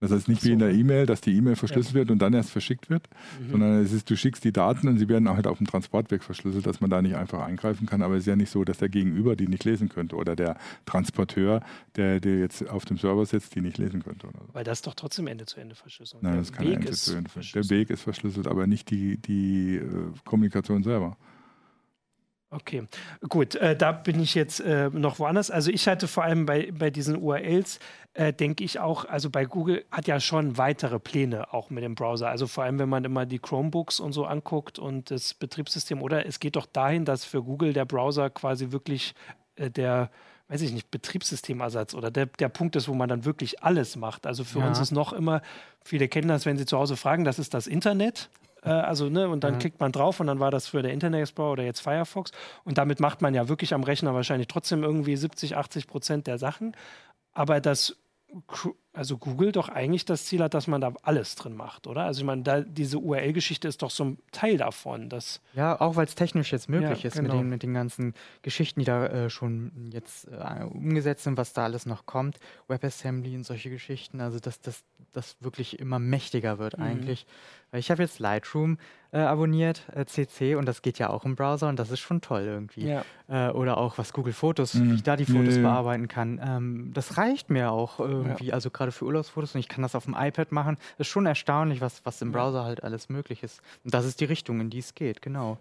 Das heißt nicht so. wie in der E-Mail, dass die E-Mail verschlüsselt ja. wird und dann erst verschickt wird, mhm. sondern es ist, du schickst die Daten und sie werden halt auf dem Transportweg verschlüsselt, dass man da nicht einfach eingreifen kann. Aber es ist ja nicht so, dass der Gegenüber die nicht lesen könnte oder der Transporteur, der, der jetzt auf dem Server sitzt, die nicht lesen könnte. So. Weil das ist doch trotzdem Ende-zu-Ende-Verschlüsselung. Nein, das ist keine Ende-zu-Ende-Verschlüsselung. Der Weg ist verschlüsselt, aber nicht die, die äh, Kommunikation selber. Okay, gut, äh, da bin ich jetzt äh, noch woanders. Also ich hatte vor allem bei, bei diesen URLs, äh, denke ich auch, also bei Google hat ja schon weitere Pläne auch mit dem Browser. Also vor allem, wenn man immer die Chromebooks und so anguckt und das Betriebssystem, oder es geht doch dahin, dass für Google der Browser quasi wirklich äh, der, weiß ich nicht, Betriebssystemersatz oder der, der Punkt ist, wo man dann wirklich alles macht. Also für ja. uns ist noch immer, viele kennen das, wenn sie zu Hause fragen, das ist das Internet. Äh, also, ne, und dann mhm. klickt man drauf und dann war das für der Internet Explorer oder jetzt Firefox. Und damit macht man ja wirklich am Rechner wahrscheinlich trotzdem irgendwie 70, 80 Prozent der Sachen. Aber das also Google doch eigentlich das Ziel hat, dass man da alles drin macht, oder? Also ich meine, da, diese URL-Geschichte ist doch so ein Teil davon. Dass ja, auch weil es technisch jetzt möglich ja, ist genau. mit, den, mit den ganzen Geschichten, die da äh, schon jetzt äh, umgesetzt sind, was da alles noch kommt, WebAssembly und solche Geschichten, also dass das wirklich immer mächtiger wird mhm. eigentlich. Ich habe jetzt Lightroom äh, abonniert, äh, CC, und das geht ja auch im Browser und das ist schon toll irgendwie. Ja. Äh, oder auch was Google Fotos, mhm. wie ich da die Fotos ja, bearbeiten kann. Ähm, das reicht mir auch irgendwie, also gerade für Urlaubsfotos und ich kann das auf dem iPad machen. Ist schon erstaunlich, was, was im Browser halt alles möglich ist. Und das ist die Richtung, in die es geht, genau.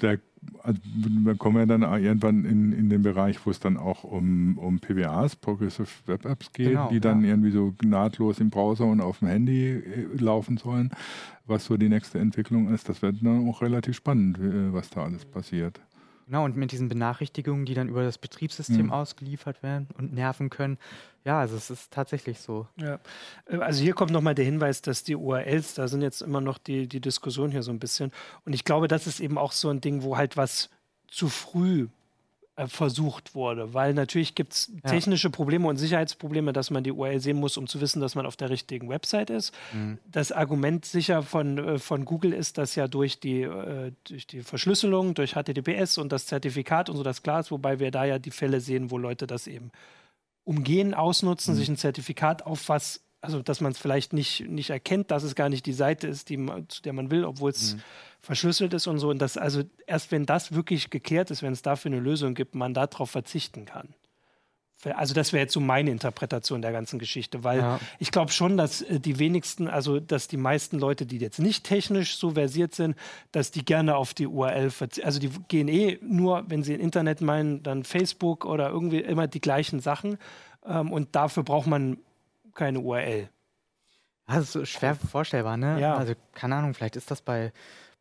Der, also, wir kommen ja dann irgendwann in, in den Bereich, wo es dann auch um, um PWAs, Progressive Web Apps geht, genau, die dann ja. irgendwie so nahtlos im Browser und auf dem Handy äh, laufen sollen was so die nächste Entwicklung ist. Das wird dann auch relativ spannend, äh, was da alles passiert. Genau, und mit diesen Benachrichtigungen, die dann über das Betriebssystem mhm. ausgeliefert werden und nerven können. Ja, also es ist tatsächlich so. Ja. Äh, also hier kommt nochmal der Hinweis, dass die URLs, da sind jetzt immer noch die, die Diskussion hier so ein bisschen. Und ich glaube, das ist eben auch so ein Ding, wo halt was zu früh versucht wurde, weil natürlich gibt es technische Probleme und Sicherheitsprobleme, dass man die URL sehen muss, um zu wissen, dass man auf der richtigen Website ist. Mhm. Das Argument sicher von, äh, von Google ist, dass ja durch die, äh, durch die Verschlüsselung, durch HTTPS und das Zertifikat und so das klar ist, wobei wir da ja die Fälle sehen, wo Leute das eben umgehen, ausnutzen, mhm. sich ein Zertifikat auf was also dass man es vielleicht nicht, nicht erkennt, dass es gar nicht die Seite ist, die, zu der man will, obwohl es mhm verschlüsselt ist und so. Und dass also erst wenn das wirklich geklärt ist, wenn es dafür eine Lösung gibt, man darauf verzichten kann. Also das wäre jetzt so meine Interpretation der ganzen Geschichte, weil ja. ich glaube schon, dass äh, die wenigsten, also dass die meisten Leute, die jetzt nicht technisch so versiert sind, dass die gerne auf die URL verzichten. Also die gehen eh nur, wenn sie Internet meinen, dann Facebook oder irgendwie immer die gleichen Sachen. Ähm, und dafür braucht man keine URL. Das ist schwer vorstellbar, ne? Ja. Also keine Ahnung, vielleicht ist das bei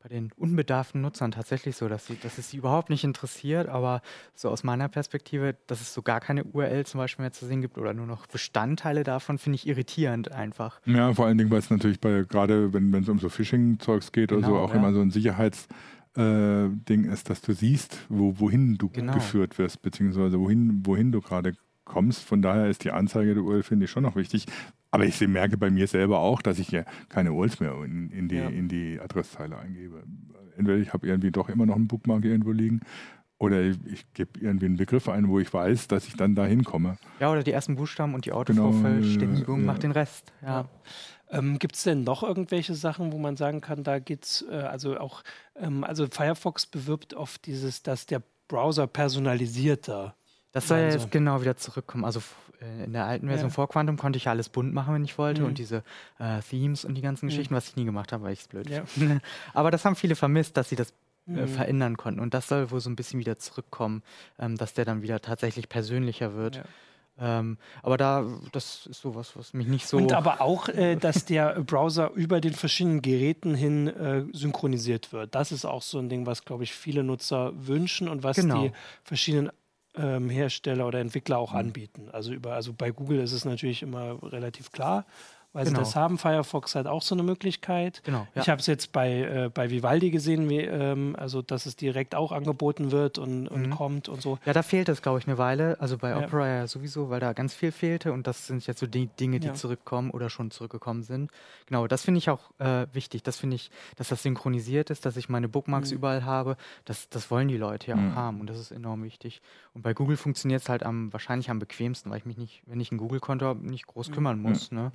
bei den unbedarften Nutzern tatsächlich so, dass, sie, dass es sie überhaupt nicht interessiert, aber so aus meiner Perspektive, dass es so gar keine URL zum Beispiel mehr zu sehen gibt oder nur noch Bestandteile davon, finde ich irritierend einfach. Ja, vor allen Dingen, weil es natürlich bei, gerade wenn es um so Phishing-Zeugs geht genau, oder so, genau, auch ja. immer so ein Sicherheits- äh, Ding ist, dass du siehst, wo, wohin du genau. geführt wirst, beziehungsweise wohin, wohin du gerade kommst. Von daher ist die Anzeige der URL, finde ich, schon noch wichtig. Aber ich merke bei mir selber auch, dass ich ja keine URLs mehr in, in, die, ja. in die Adresszeile eingebe. Entweder ich habe irgendwie doch immer noch einen Bookmark irgendwo liegen oder ich, ich gebe irgendwie einen Begriff ein, wo ich weiß, dass ich dann da hinkomme. Ja, oder die ersten Buchstaben und die Autovervollständigung genau, macht den Rest. Ja. Ähm, Gibt es denn noch irgendwelche Sachen, wo man sagen kann, da geht es, äh, also auch, ähm, also Firefox bewirbt oft dieses, dass der Browser personalisierter. Das soll ja jetzt genau wieder zurückkommen. Also äh, in der alten Version ja. vor Quantum konnte ich ja alles bunt machen, wenn ich wollte mhm. und diese äh, Themes und die ganzen mhm. Geschichten, was ich nie gemacht habe, weil ich es blöd ja. Aber das haben viele vermisst, dass sie das äh, mhm. verändern konnten und das soll wohl so ein bisschen wieder zurückkommen, ähm, dass der dann wieder tatsächlich persönlicher wird. Ähm, aber da, das ist sowas, was mich nicht so. Und aber auch, äh, dass der Browser über den verschiedenen Geräten hin äh, synchronisiert wird. Das ist auch so ein Ding, was, glaube ich, viele Nutzer wünschen und was genau. die verschiedenen ähm, Hersteller oder Entwickler auch mhm. anbieten. Also, über, also bei Google ist es natürlich immer relativ klar weil genau. sie das haben. Firefox hat auch so eine Möglichkeit. Genau, ja. Ich habe es jetzt bei, äh, bei Vivaldi gesehen, wie, ähm, also dass es direkt auch angeboten wird und, und mhm. kommt und so. Ja, da fehlt es, glaube ich, eine Weile. Also bei ja. Opera ja sowieso, weil da ganz viel fehlte und das sind jetzt so die Dinge, die ja. zurückkommen oder schon zurückgekommen sind. Genau, das finde ich auch äh, wichtig. Das finde ich, dass das synchronisiert ist, dass ich meine Bookmarks mhm. überall habe. Das, das wollen die Leute ja mhm. auch haben und das ist enorm wichtig. Und bei Google funktioniert es halt am, wahrscheinlich am bequemsten, weil ich mich nicht, wenn ich ein Google-Konto habe, nicht groß mhm. kümmern muss. Ne?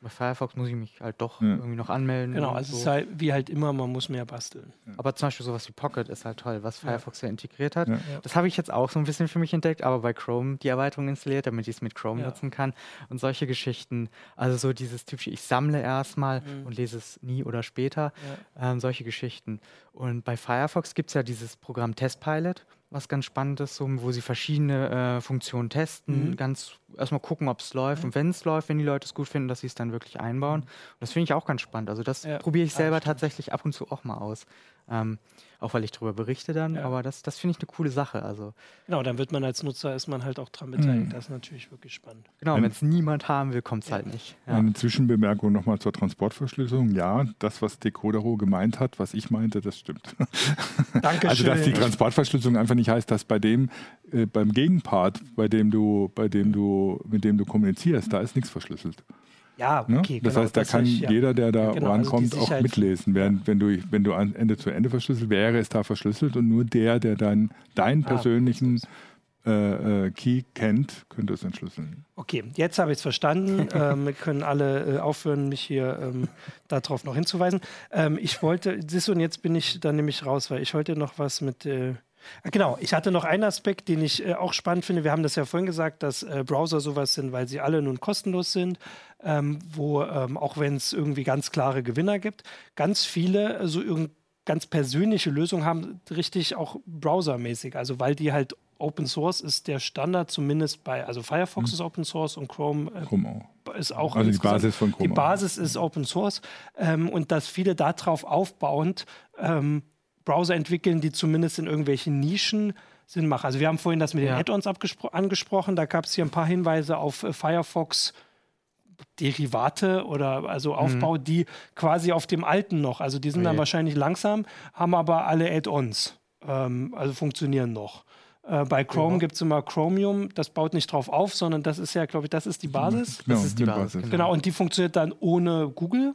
Bei Firefox muss ich mich halt doch ja. irgendwie noch anmelden. Genau, also so. es ist halt wie halt immer, man muss mehr basteln. Aber zum Beispiel sowas wie Pocket ist halt toll, was Firefox ja, integriert hat. Das habe ich jetzt auch so ein bisschen für mich entdeckt, aber bei Chrome die Erweiterung installiert, damit ich es mit Chrome nutzen kann. Und solche Geschichten, also so dieses typische, ich sammle erstmal mhm. und lese es nie oder später, ähm, solche Geschichten. Und bei Firefox gibt es ja dieses Programm Testpilot was ganz spannend ist, so, wo sie verschiedene äh, Funktionen testen, mhm. ganz erstmal gucken, ob es läuft mhm. und wenn es läuft, wenn die Leute es gut finden, dass sie es dann wirklich einbauen. Und das finde ich auch ganz spannend. Also das ja, probiere ich selber tatsächlich ab und zu auch mal aus. Ähm, auch weil ich darüber berichte dann, ja. aber das, das finde ich eine coole Sache. Also, genau, dann wird man als Nutzer, ist man halt auch dran beteiligt. Mhm. Das ist natürlich wirklich spannend. Genau, wenn es niemand haben will, kommt es ja. halt nicht. Ja. Eine Zwischenbemerkung nochmal zur Transportverschlüsselung. Ja, das, was Decodero gemeint hat, was ich meinte, das stimmt. Dankeschön. Also, dass die Transportverschlüsselung einfach nicht heißt, dass bei dem, äh, beim Gegenpart, bei dem du, bei dem du, mit dem du kommunizierst, da ist nichts verschlüsselt. Ja, ne? okay. Ne? Das genau, heißt, da das kann ich, ja. jeder, der da genau, also rankommt, also auch mitlesen. Während wenn du, wenn du Ende zu Ende verschlüsselt, wäre es da verschlüsselt und nur der, der dann deinen ah, persönlichen äh, äh, Key kennt, könnte es entschlüsseln. Okay, jetzt habe ich es verstanden. ähm, wir können alle äh, aufhören, mich hier ähm, darauf noch hinzuweisen. Ähm, ich wollte, siehst du, und jetzt bin ich dann nämlich raus, weil ich wollte noch was mit äh, genau, ich hatte noch einen Aspekt, den ich äh, auch spannend finde. Wir haben das ja vorhin gesagt, dass äh, Browser sowas sind, weil sie alle nun kostenlos sind, ähm, wo ähm, auch wenn es irgendwie ganz klare Gewinner gibt, ganz viele äh, so also ganz persönliche Lösungen haben, richtig auch browsermäßig. Also weil die halt Open Source ist der Standard, zumindest bei, also Firefox hm. ist Open Source und Chrome, äh, Chrome auch. ist auch. Also die Basis von Chrome. Die Basis auch. ist Open Source ähm, und dass viele darauf aufbauend ähm, Browser entwickeln, die zumindest in irgendwelchen Nischen Sinn machen. Also wir haben vorhin das mit den ja. Add-ons angesprochen. Da gab es hier ein paar Hinweise auf äh, Firefox. Derivate oder also mhm. Aufbau, mhm. die quasi auf dem alten noch, also die sind okay. dann wahrscheinlich langsam, haben aber alle Add-ons, ähm, also funktionieren noch. Äh, bei Chrome ja. gibt es immer Chromium, das baut nicht drauf auf, sondern das ist ja, glaube ich, das ist die Basis. Genau, das ist die Basis. Basis. Genau, und die funktioniert dann ohne Google.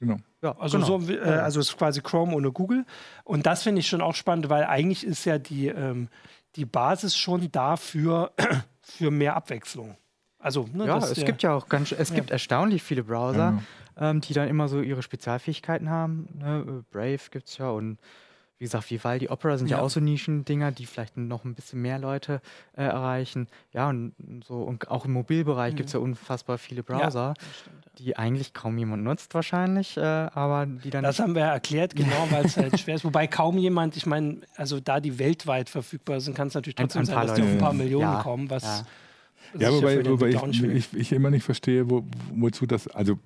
Genau. Ja, also genau. so, äh, also ist quasi Chrome ohne Google. Und das finde ich schon auch spannend, weil eigentlich ist ja die, ähm, die Basis schon dafür für mehr Abwechslung. Also, ne, ja, es gibt ja auch ganz, es ja. gibt erstaunlich viele Browser, ja. ähm, die dann immer so ihre Spezialfähigkeiten haben. Ne? Brave gibt es ja und wie gesagt, Vivaldi Opera sind ja, ja auch so Nischendinger, die vielleicht noch ein bisschen mehr Leute äh, erreichen. Ja, und so, und auch im Mobilbereich mhm. gibt es ja unfassbar viele Browser, ja, stimmt, ja. die eigentlich kaum jemand nutzt wahrscheinlich, äh, aber die dann. Das haben wir erklärt, genau, weil es halt schwer ist. Wobei kaum jemand, ich meine, also da die weltweit verfügbar sind, kann es natürlich trotzdem ein, ein sein, dass die auf ein paar Millionen kommen, was. Ja, wobei, wobei ich, ich, ich, immer nicht verstehe, wo, wozu das, also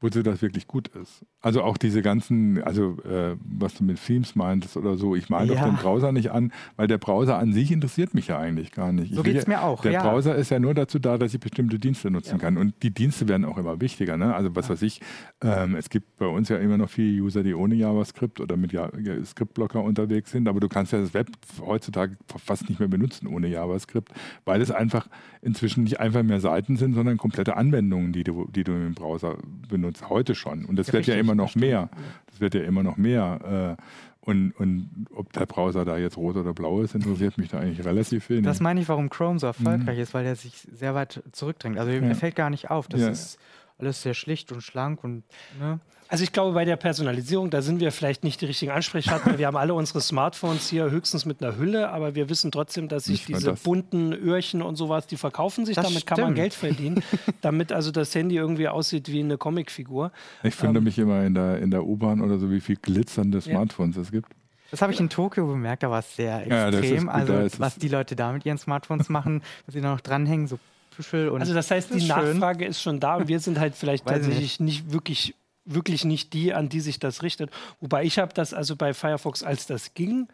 wozu das wirklich gut ist. Also auch diese ganzen, also äh, was du mit Themes meintest oder so, ich male ja. doch den Browser nicht an, weil der Browser an sich interessiert mich ja eigentlich gar nicht. So geht es mir auch. Der ja. Browser ist ja nur dazu da, dass ich bestimmte Dienste nutzen ja. kann. Und die Dienste werden auch immer wichtiger. Ne? Also was weiß ich, ähm, es gibt bei uns ja immer noch viele User, die ohne JavaScript oder mit ja Scriptblocker unterwegs sind, aber du kannst ja das Web heutzutage fast nicht mehr benutzen ohne JavaScript, weil es einfach inzwischen nicht einfach mehr Seiten sind, sondern komplette Anwendungen, die du, die du im Browser benutzt, heute schon. Und das ja, wird richtig, ja immer noch mehr. Das wird ja immer noch mehr. Und, und ob der Browser da jetzt rot oder blau ist, interessiert mich da eigentlich relativ wenig. Das meine ich, warum Chrome so erfolgreich mhm. ist, weil er sich sehr weit zurückdrängt. Also ja. er fällt gar nicht auf. Das ja. ist alles sehr schlicht und schlank und ne? Also ich glaube, bei der Personalisierung, da sind wir vielleicht nicht die richtigen Ansprechpartner. wir haben alle unsere Smartphones hier höchstens mit einer Hülle, aber wir wissen trotzdem, dass sich diese bunten Öhrchen und sowas, die verkaufen sich, das damit stimmt. kann man Geld verdienen, damit also das Handy irgendwie aussieht wie eine Comicfigur. Ich finde ähm, mich immer in der, in der U-Bahn oder so, wie viel glitzernde Smartphones ja. es gibt. Das habe ich in Tokio bemerkt, da war es sehr extrem. Ja, also was die Leute da mit ihren Smartphones machen, dass sie da noch dranhängen, so Büschel und. Also das heißt, die Nachfrage ist schon da und wir sind halt vielleicht tatsächlich nicht. nicht wirklich wirklich nicht die, an die sich das richtet. Wobei ich habe das also bei Firefox, als das ging,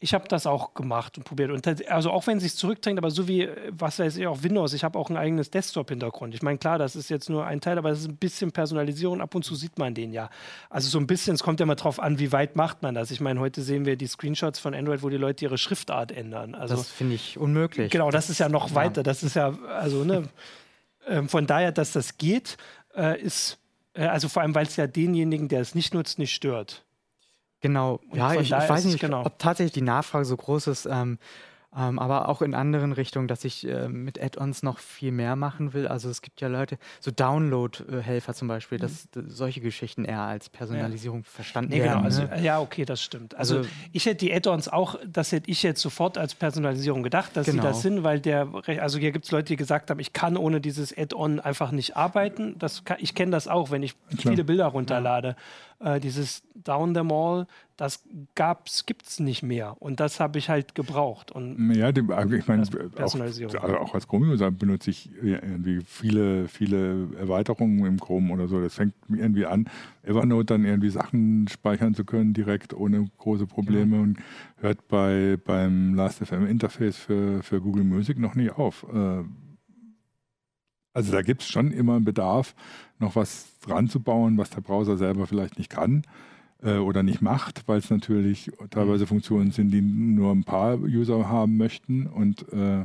ich habe das auch gemacht und probiert. Und also auch wenn es sich zurückdrängt, aber so wie, was weiß ich, auch Windows, ich habe auch ein eigenes Desktop-Hintergrund. Ich meine, klar, das ist jetzt nur ein Teil, aber es ist ein bisschen Personalisierung. Ab und zu sieht man den ja. Also so ein bisschen, es kommt ja mal drauf an, wie weit macht man das. Ich meine, heute sehen wir die Screenshots von Android, wo die Leute ihre Schriftart ändern. Also, das finde ich unmöglich. Genau, das ist ja noch weiter. Das ist ja, also, ne, ähm, von daher, dass das geht, äh, ist äh, also vor allem, weil es ja denjenigen, der es nicht nutzt, nicht stört. Genau, Und ja, ich, ich weiß nicht, genau. ob tatsächlich die Nachfrage so groß ist. Ähm, ähm, aber auch in anderen Richtungen, dass ich äh, mit Add-ons noch viel mehr machen will. Also es gibt ja Leute, so Download-Helfer zum Beispiel, dass mhm. solche Geschichten eher als Personalisierung ja. verstanden nee, werden. Genau. Also, ne? Ja, okay, das stimmt. Also, also, ich hätte die Add-ons auch, das hätte ich jetzt sofort als Personalisierung gedacht, dass genau. sie das sind, weil der, also hier gibt es Leute, die gesagt haben, ich kann ohne dieses Add-on einfach nicht arbeiten. Das kann, ich kenne das auch, wenn ich Klar. viele Bilder runterlade. Ja äh, dieses Down the Mall, das gibt es nicht mehr. Und das habe ich halt gebraucht. Und ja, die, also ich meine, auch, auch als Chrome-User benutze ich irgendwie viele, viele Erweiterungen im Chrome oder so. Das fängt irgendwie an, Evernote dann irgendwie Sachen speichern zu können, direkt ohne große Probleme ja. und hört bei, beim Last.fm-Interface für, für Google Music noch nie auf. Äh, also da gibt es schon immer einen Bedarf, noch was dran zu bauen, was der Browser selber vielleicht nicht kann äh, oder nicht macht, weil es natürlich teilweise mhm. Funktionen sind, die nur ein paar User haben möchten und äh,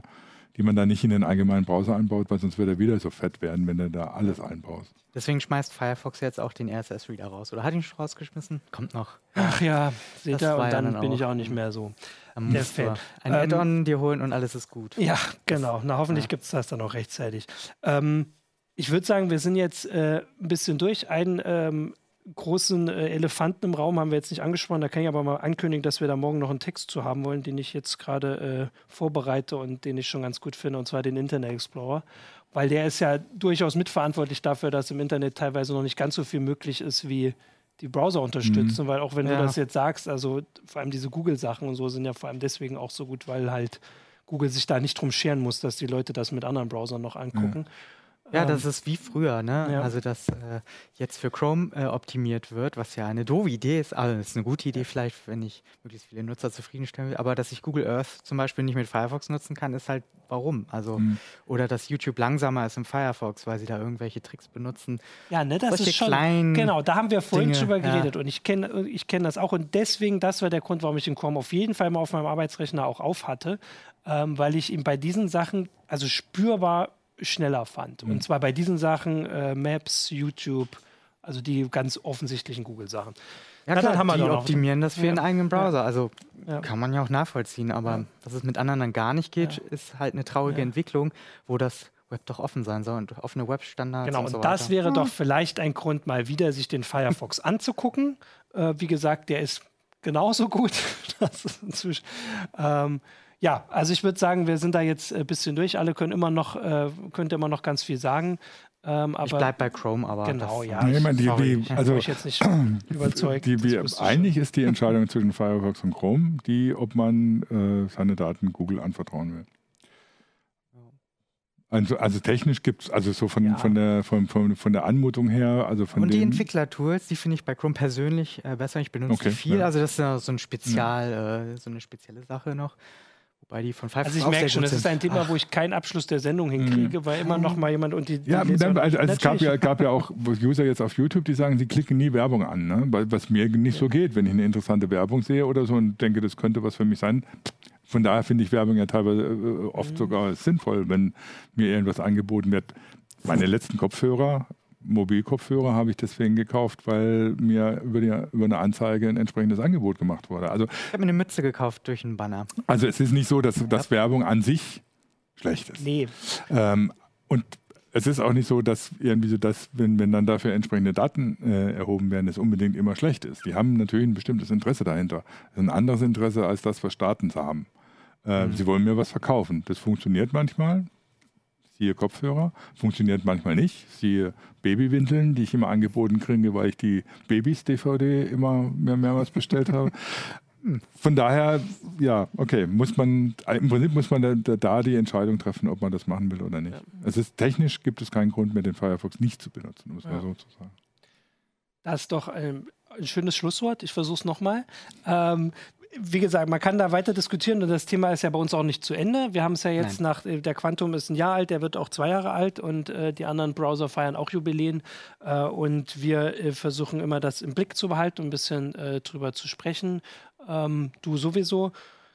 die man dann nicht in den allgemeinen Browser einbaut, weil sonst wird er wieder so fett werden, wenn du da alles einbaust. Deswegen schmeißt Firefox jetzt auch den RSS-Reader raus. Oder hat ihn schon rausgeschmissen? Kommt noch. Ach ja, seht ihr, und dann, dann bin ich auch nicht mehr so der Fan. Ein ähm, Add-on dir holen und alles ist gut. Ja, genau. Na, hoffentlich ja. gibt es das dann auch rechtzeitig. Ähm, ich würde sagen, wir sind jetzt äh, ein bisschen durch. Einen ähm, großen äh, Elefanten im Raum haben wir jetzt nicht angesprochen. Da kann ich aber mal ankündigen, dass wir da morgen noch einen Text zu haben wollen, den ich jetzt gerade äh, vorbereite und den ich schon ganz gut finde, und zwar den Internet Explorer. Weil der ist ja durchaus mitverantwortlich dafür, dass im Internet teilweise noch nicht ganz so viel möglich ist, wie die Browser unterstützen. Mhm. Weil auch wenn ja. du das jetzt sagst, also vor allem diese Google-Sachen und so sind ja vor allem deswegen auch so gut, weil halt Google sich da nicht drum scheren muss, dass die Leute das mit anderen Browsern noch angucken. Ja. Ja, das ähm, ist wie früher, ne? Ja. Also, dass äh, jetzt für Chrome äh, optimiert wird, was ja eine doofe Idee ist. Also, das ist eine gute Idee vielleicht, wenn ich möglichst viele Nutzer zufriedenstellen will. Aber dass ich Google Earth zum Beispiel nicht mit Firefox nutzen kann, ist halt warum? Also, mhm. oder dass YouTube langsamer ist im Firefox, weil sie da irgendwelche Tricks benutzen. Ja, ne, das Solche ist schon. Genau, da haben wir vorhin Dinge, drüber geredet ja. und ich kenne ich kenn das auch. Und deswegen, das war der Grund, warum ich den Chrome auf jeden Fall mal auf meinem Arbeitsrechner auch auf hatte, ähm, weil ich ihm bei diesen Sachen, also spürbar schneller fand. Mhm. Und zwar bei diesen Sachen, äh, Maps, YouTube, also die ganz offensichtlichen Google-Sachen. Ja, klar, haben wir die optimieren das für ja. einen eigenen Browser. Also ja. kann man ja auch nachvollziehen, aber ja. dass es mit anderen dann gar nicht geht, ist halt eine traurige Entwicklung, wo das Web doch offen sein soll und offene Webstandards. Genau, und, so und das wäre doch vielleicht ein Grund, mal wieder sich den Firefox anzugucken. Äh, wie gesagt, der ist genauso gut. das ist inzwischen. Ähm, ja, also ich würde sagen, wir sind da jetzt ein bisschen durch. Alle können immer noch, äh, könnt immer noch ganz viel sagen. Ähm, ich bleibe bei Chrome, aber genau, ja. Nee, ich, die, sorry, die, also ich jetzt nicht überzeugt. Die, die, eigentlich ist die Entscheidung zwischen Firefox und Chrome, die, ob man äh, seine Daten Google anvertrauen will. Also, also technisch gibt es, also so von, ja. von, der, von, von, von der Anmutung her, also von Und die Entwicklertools, die finde ich bei Chrome persönlich äh, besser. Ich benutze okay, viel, ja. also das ist so ein Spezial, ja. äh, so eine spezielle Sache noch. Wobei die von Five Also ich merke schon, das ist ein Thema, Ach. wo ich keinen Abschluss der Sendung hinkriege, mhm. weil immer noch mal jemand und die. Ja, die dann, also, also es gab ja, gab ja auch User jetzt auf YouTube, die sagen, sie klicken nie Werbung an, ne? was mir nicht ja. so geht, wenn ich eine interessante Werbung sehe oder so und denke, das könnte was für mich sein. Von daher finde ich Werbung ja teilweise äh, oft mhm. sogar sinnvoll, wenn mir irgendwas angeboten wird. Meine letzten Kopfhörer Mobilkopfhörer habe ich deswegen gekauft, weil mir über, die, über eine Anzeige ein entsprechendes Angebot gemacht wurde. Also, ich habe mir eine Mütze gekauft durch einen Banner. Also es ist nicht so, dass, dass Werbung an sich schlecht ist. Nee. Ähm, und es ist auch nicht so, dass irgendwie so das, wenn, wenn dann dafür entsprechende Daten äh, erhoben werden, es unbedingt immer schlecht ist. Die haben natürlich ein bestimmtes Interesse dahinter. Das ist ein anderes Interesse als das, was Staaten haben. Äh, mhm. Sie wollen mir was verkaufen. Das funktioniert manchmal. Siehe Kopfhörer. Funktioniert manchmal nicht. Siehe Babywindeln, die ich immer angeboten kriege, weil ich die Babys-DVD immer mehr mehrmals bestellt habe. Von daher, ja, okay, muss man, im Prinzip muss man da, da, die Entscheidung treffen, ob man das machen will oder nicht. Ja. Es ist technisch gibt es keinen Grund mehr, den Firefox nicht zu benutzen, um es ja. mal so zu sagen. Das ist doch ein, ein schönes Schlusswort. Ich versuche es nochmal. Ähm, wie gesagt, man kann da weiter diskutieren und das Thema ist ja bei uns auch nicht zu Ende. Wir haben es ja jetzt Nein. nach, äh, der Quantum ist ein Jahr alt, der wird auch zwei Jahre alt und äh, die anderen Browser feiern auch Jubiläen äh, und wir äh, versuchen immer das im Blick zu behalten und ein bisschen äh, drüber zu sprechen. Ähm, du sowieso.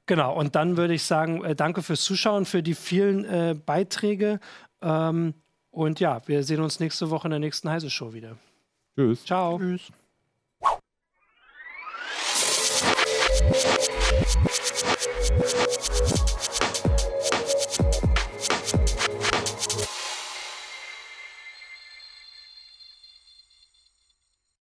Genau, und dann würde ich sagen, äh, danke fürs Zuschauen, für die vielen Beiträge ähm, und ja, wir sehen uns nächste Woche in der nächsten Heise Show wieder. Tschüss. Ciao. Tschüss.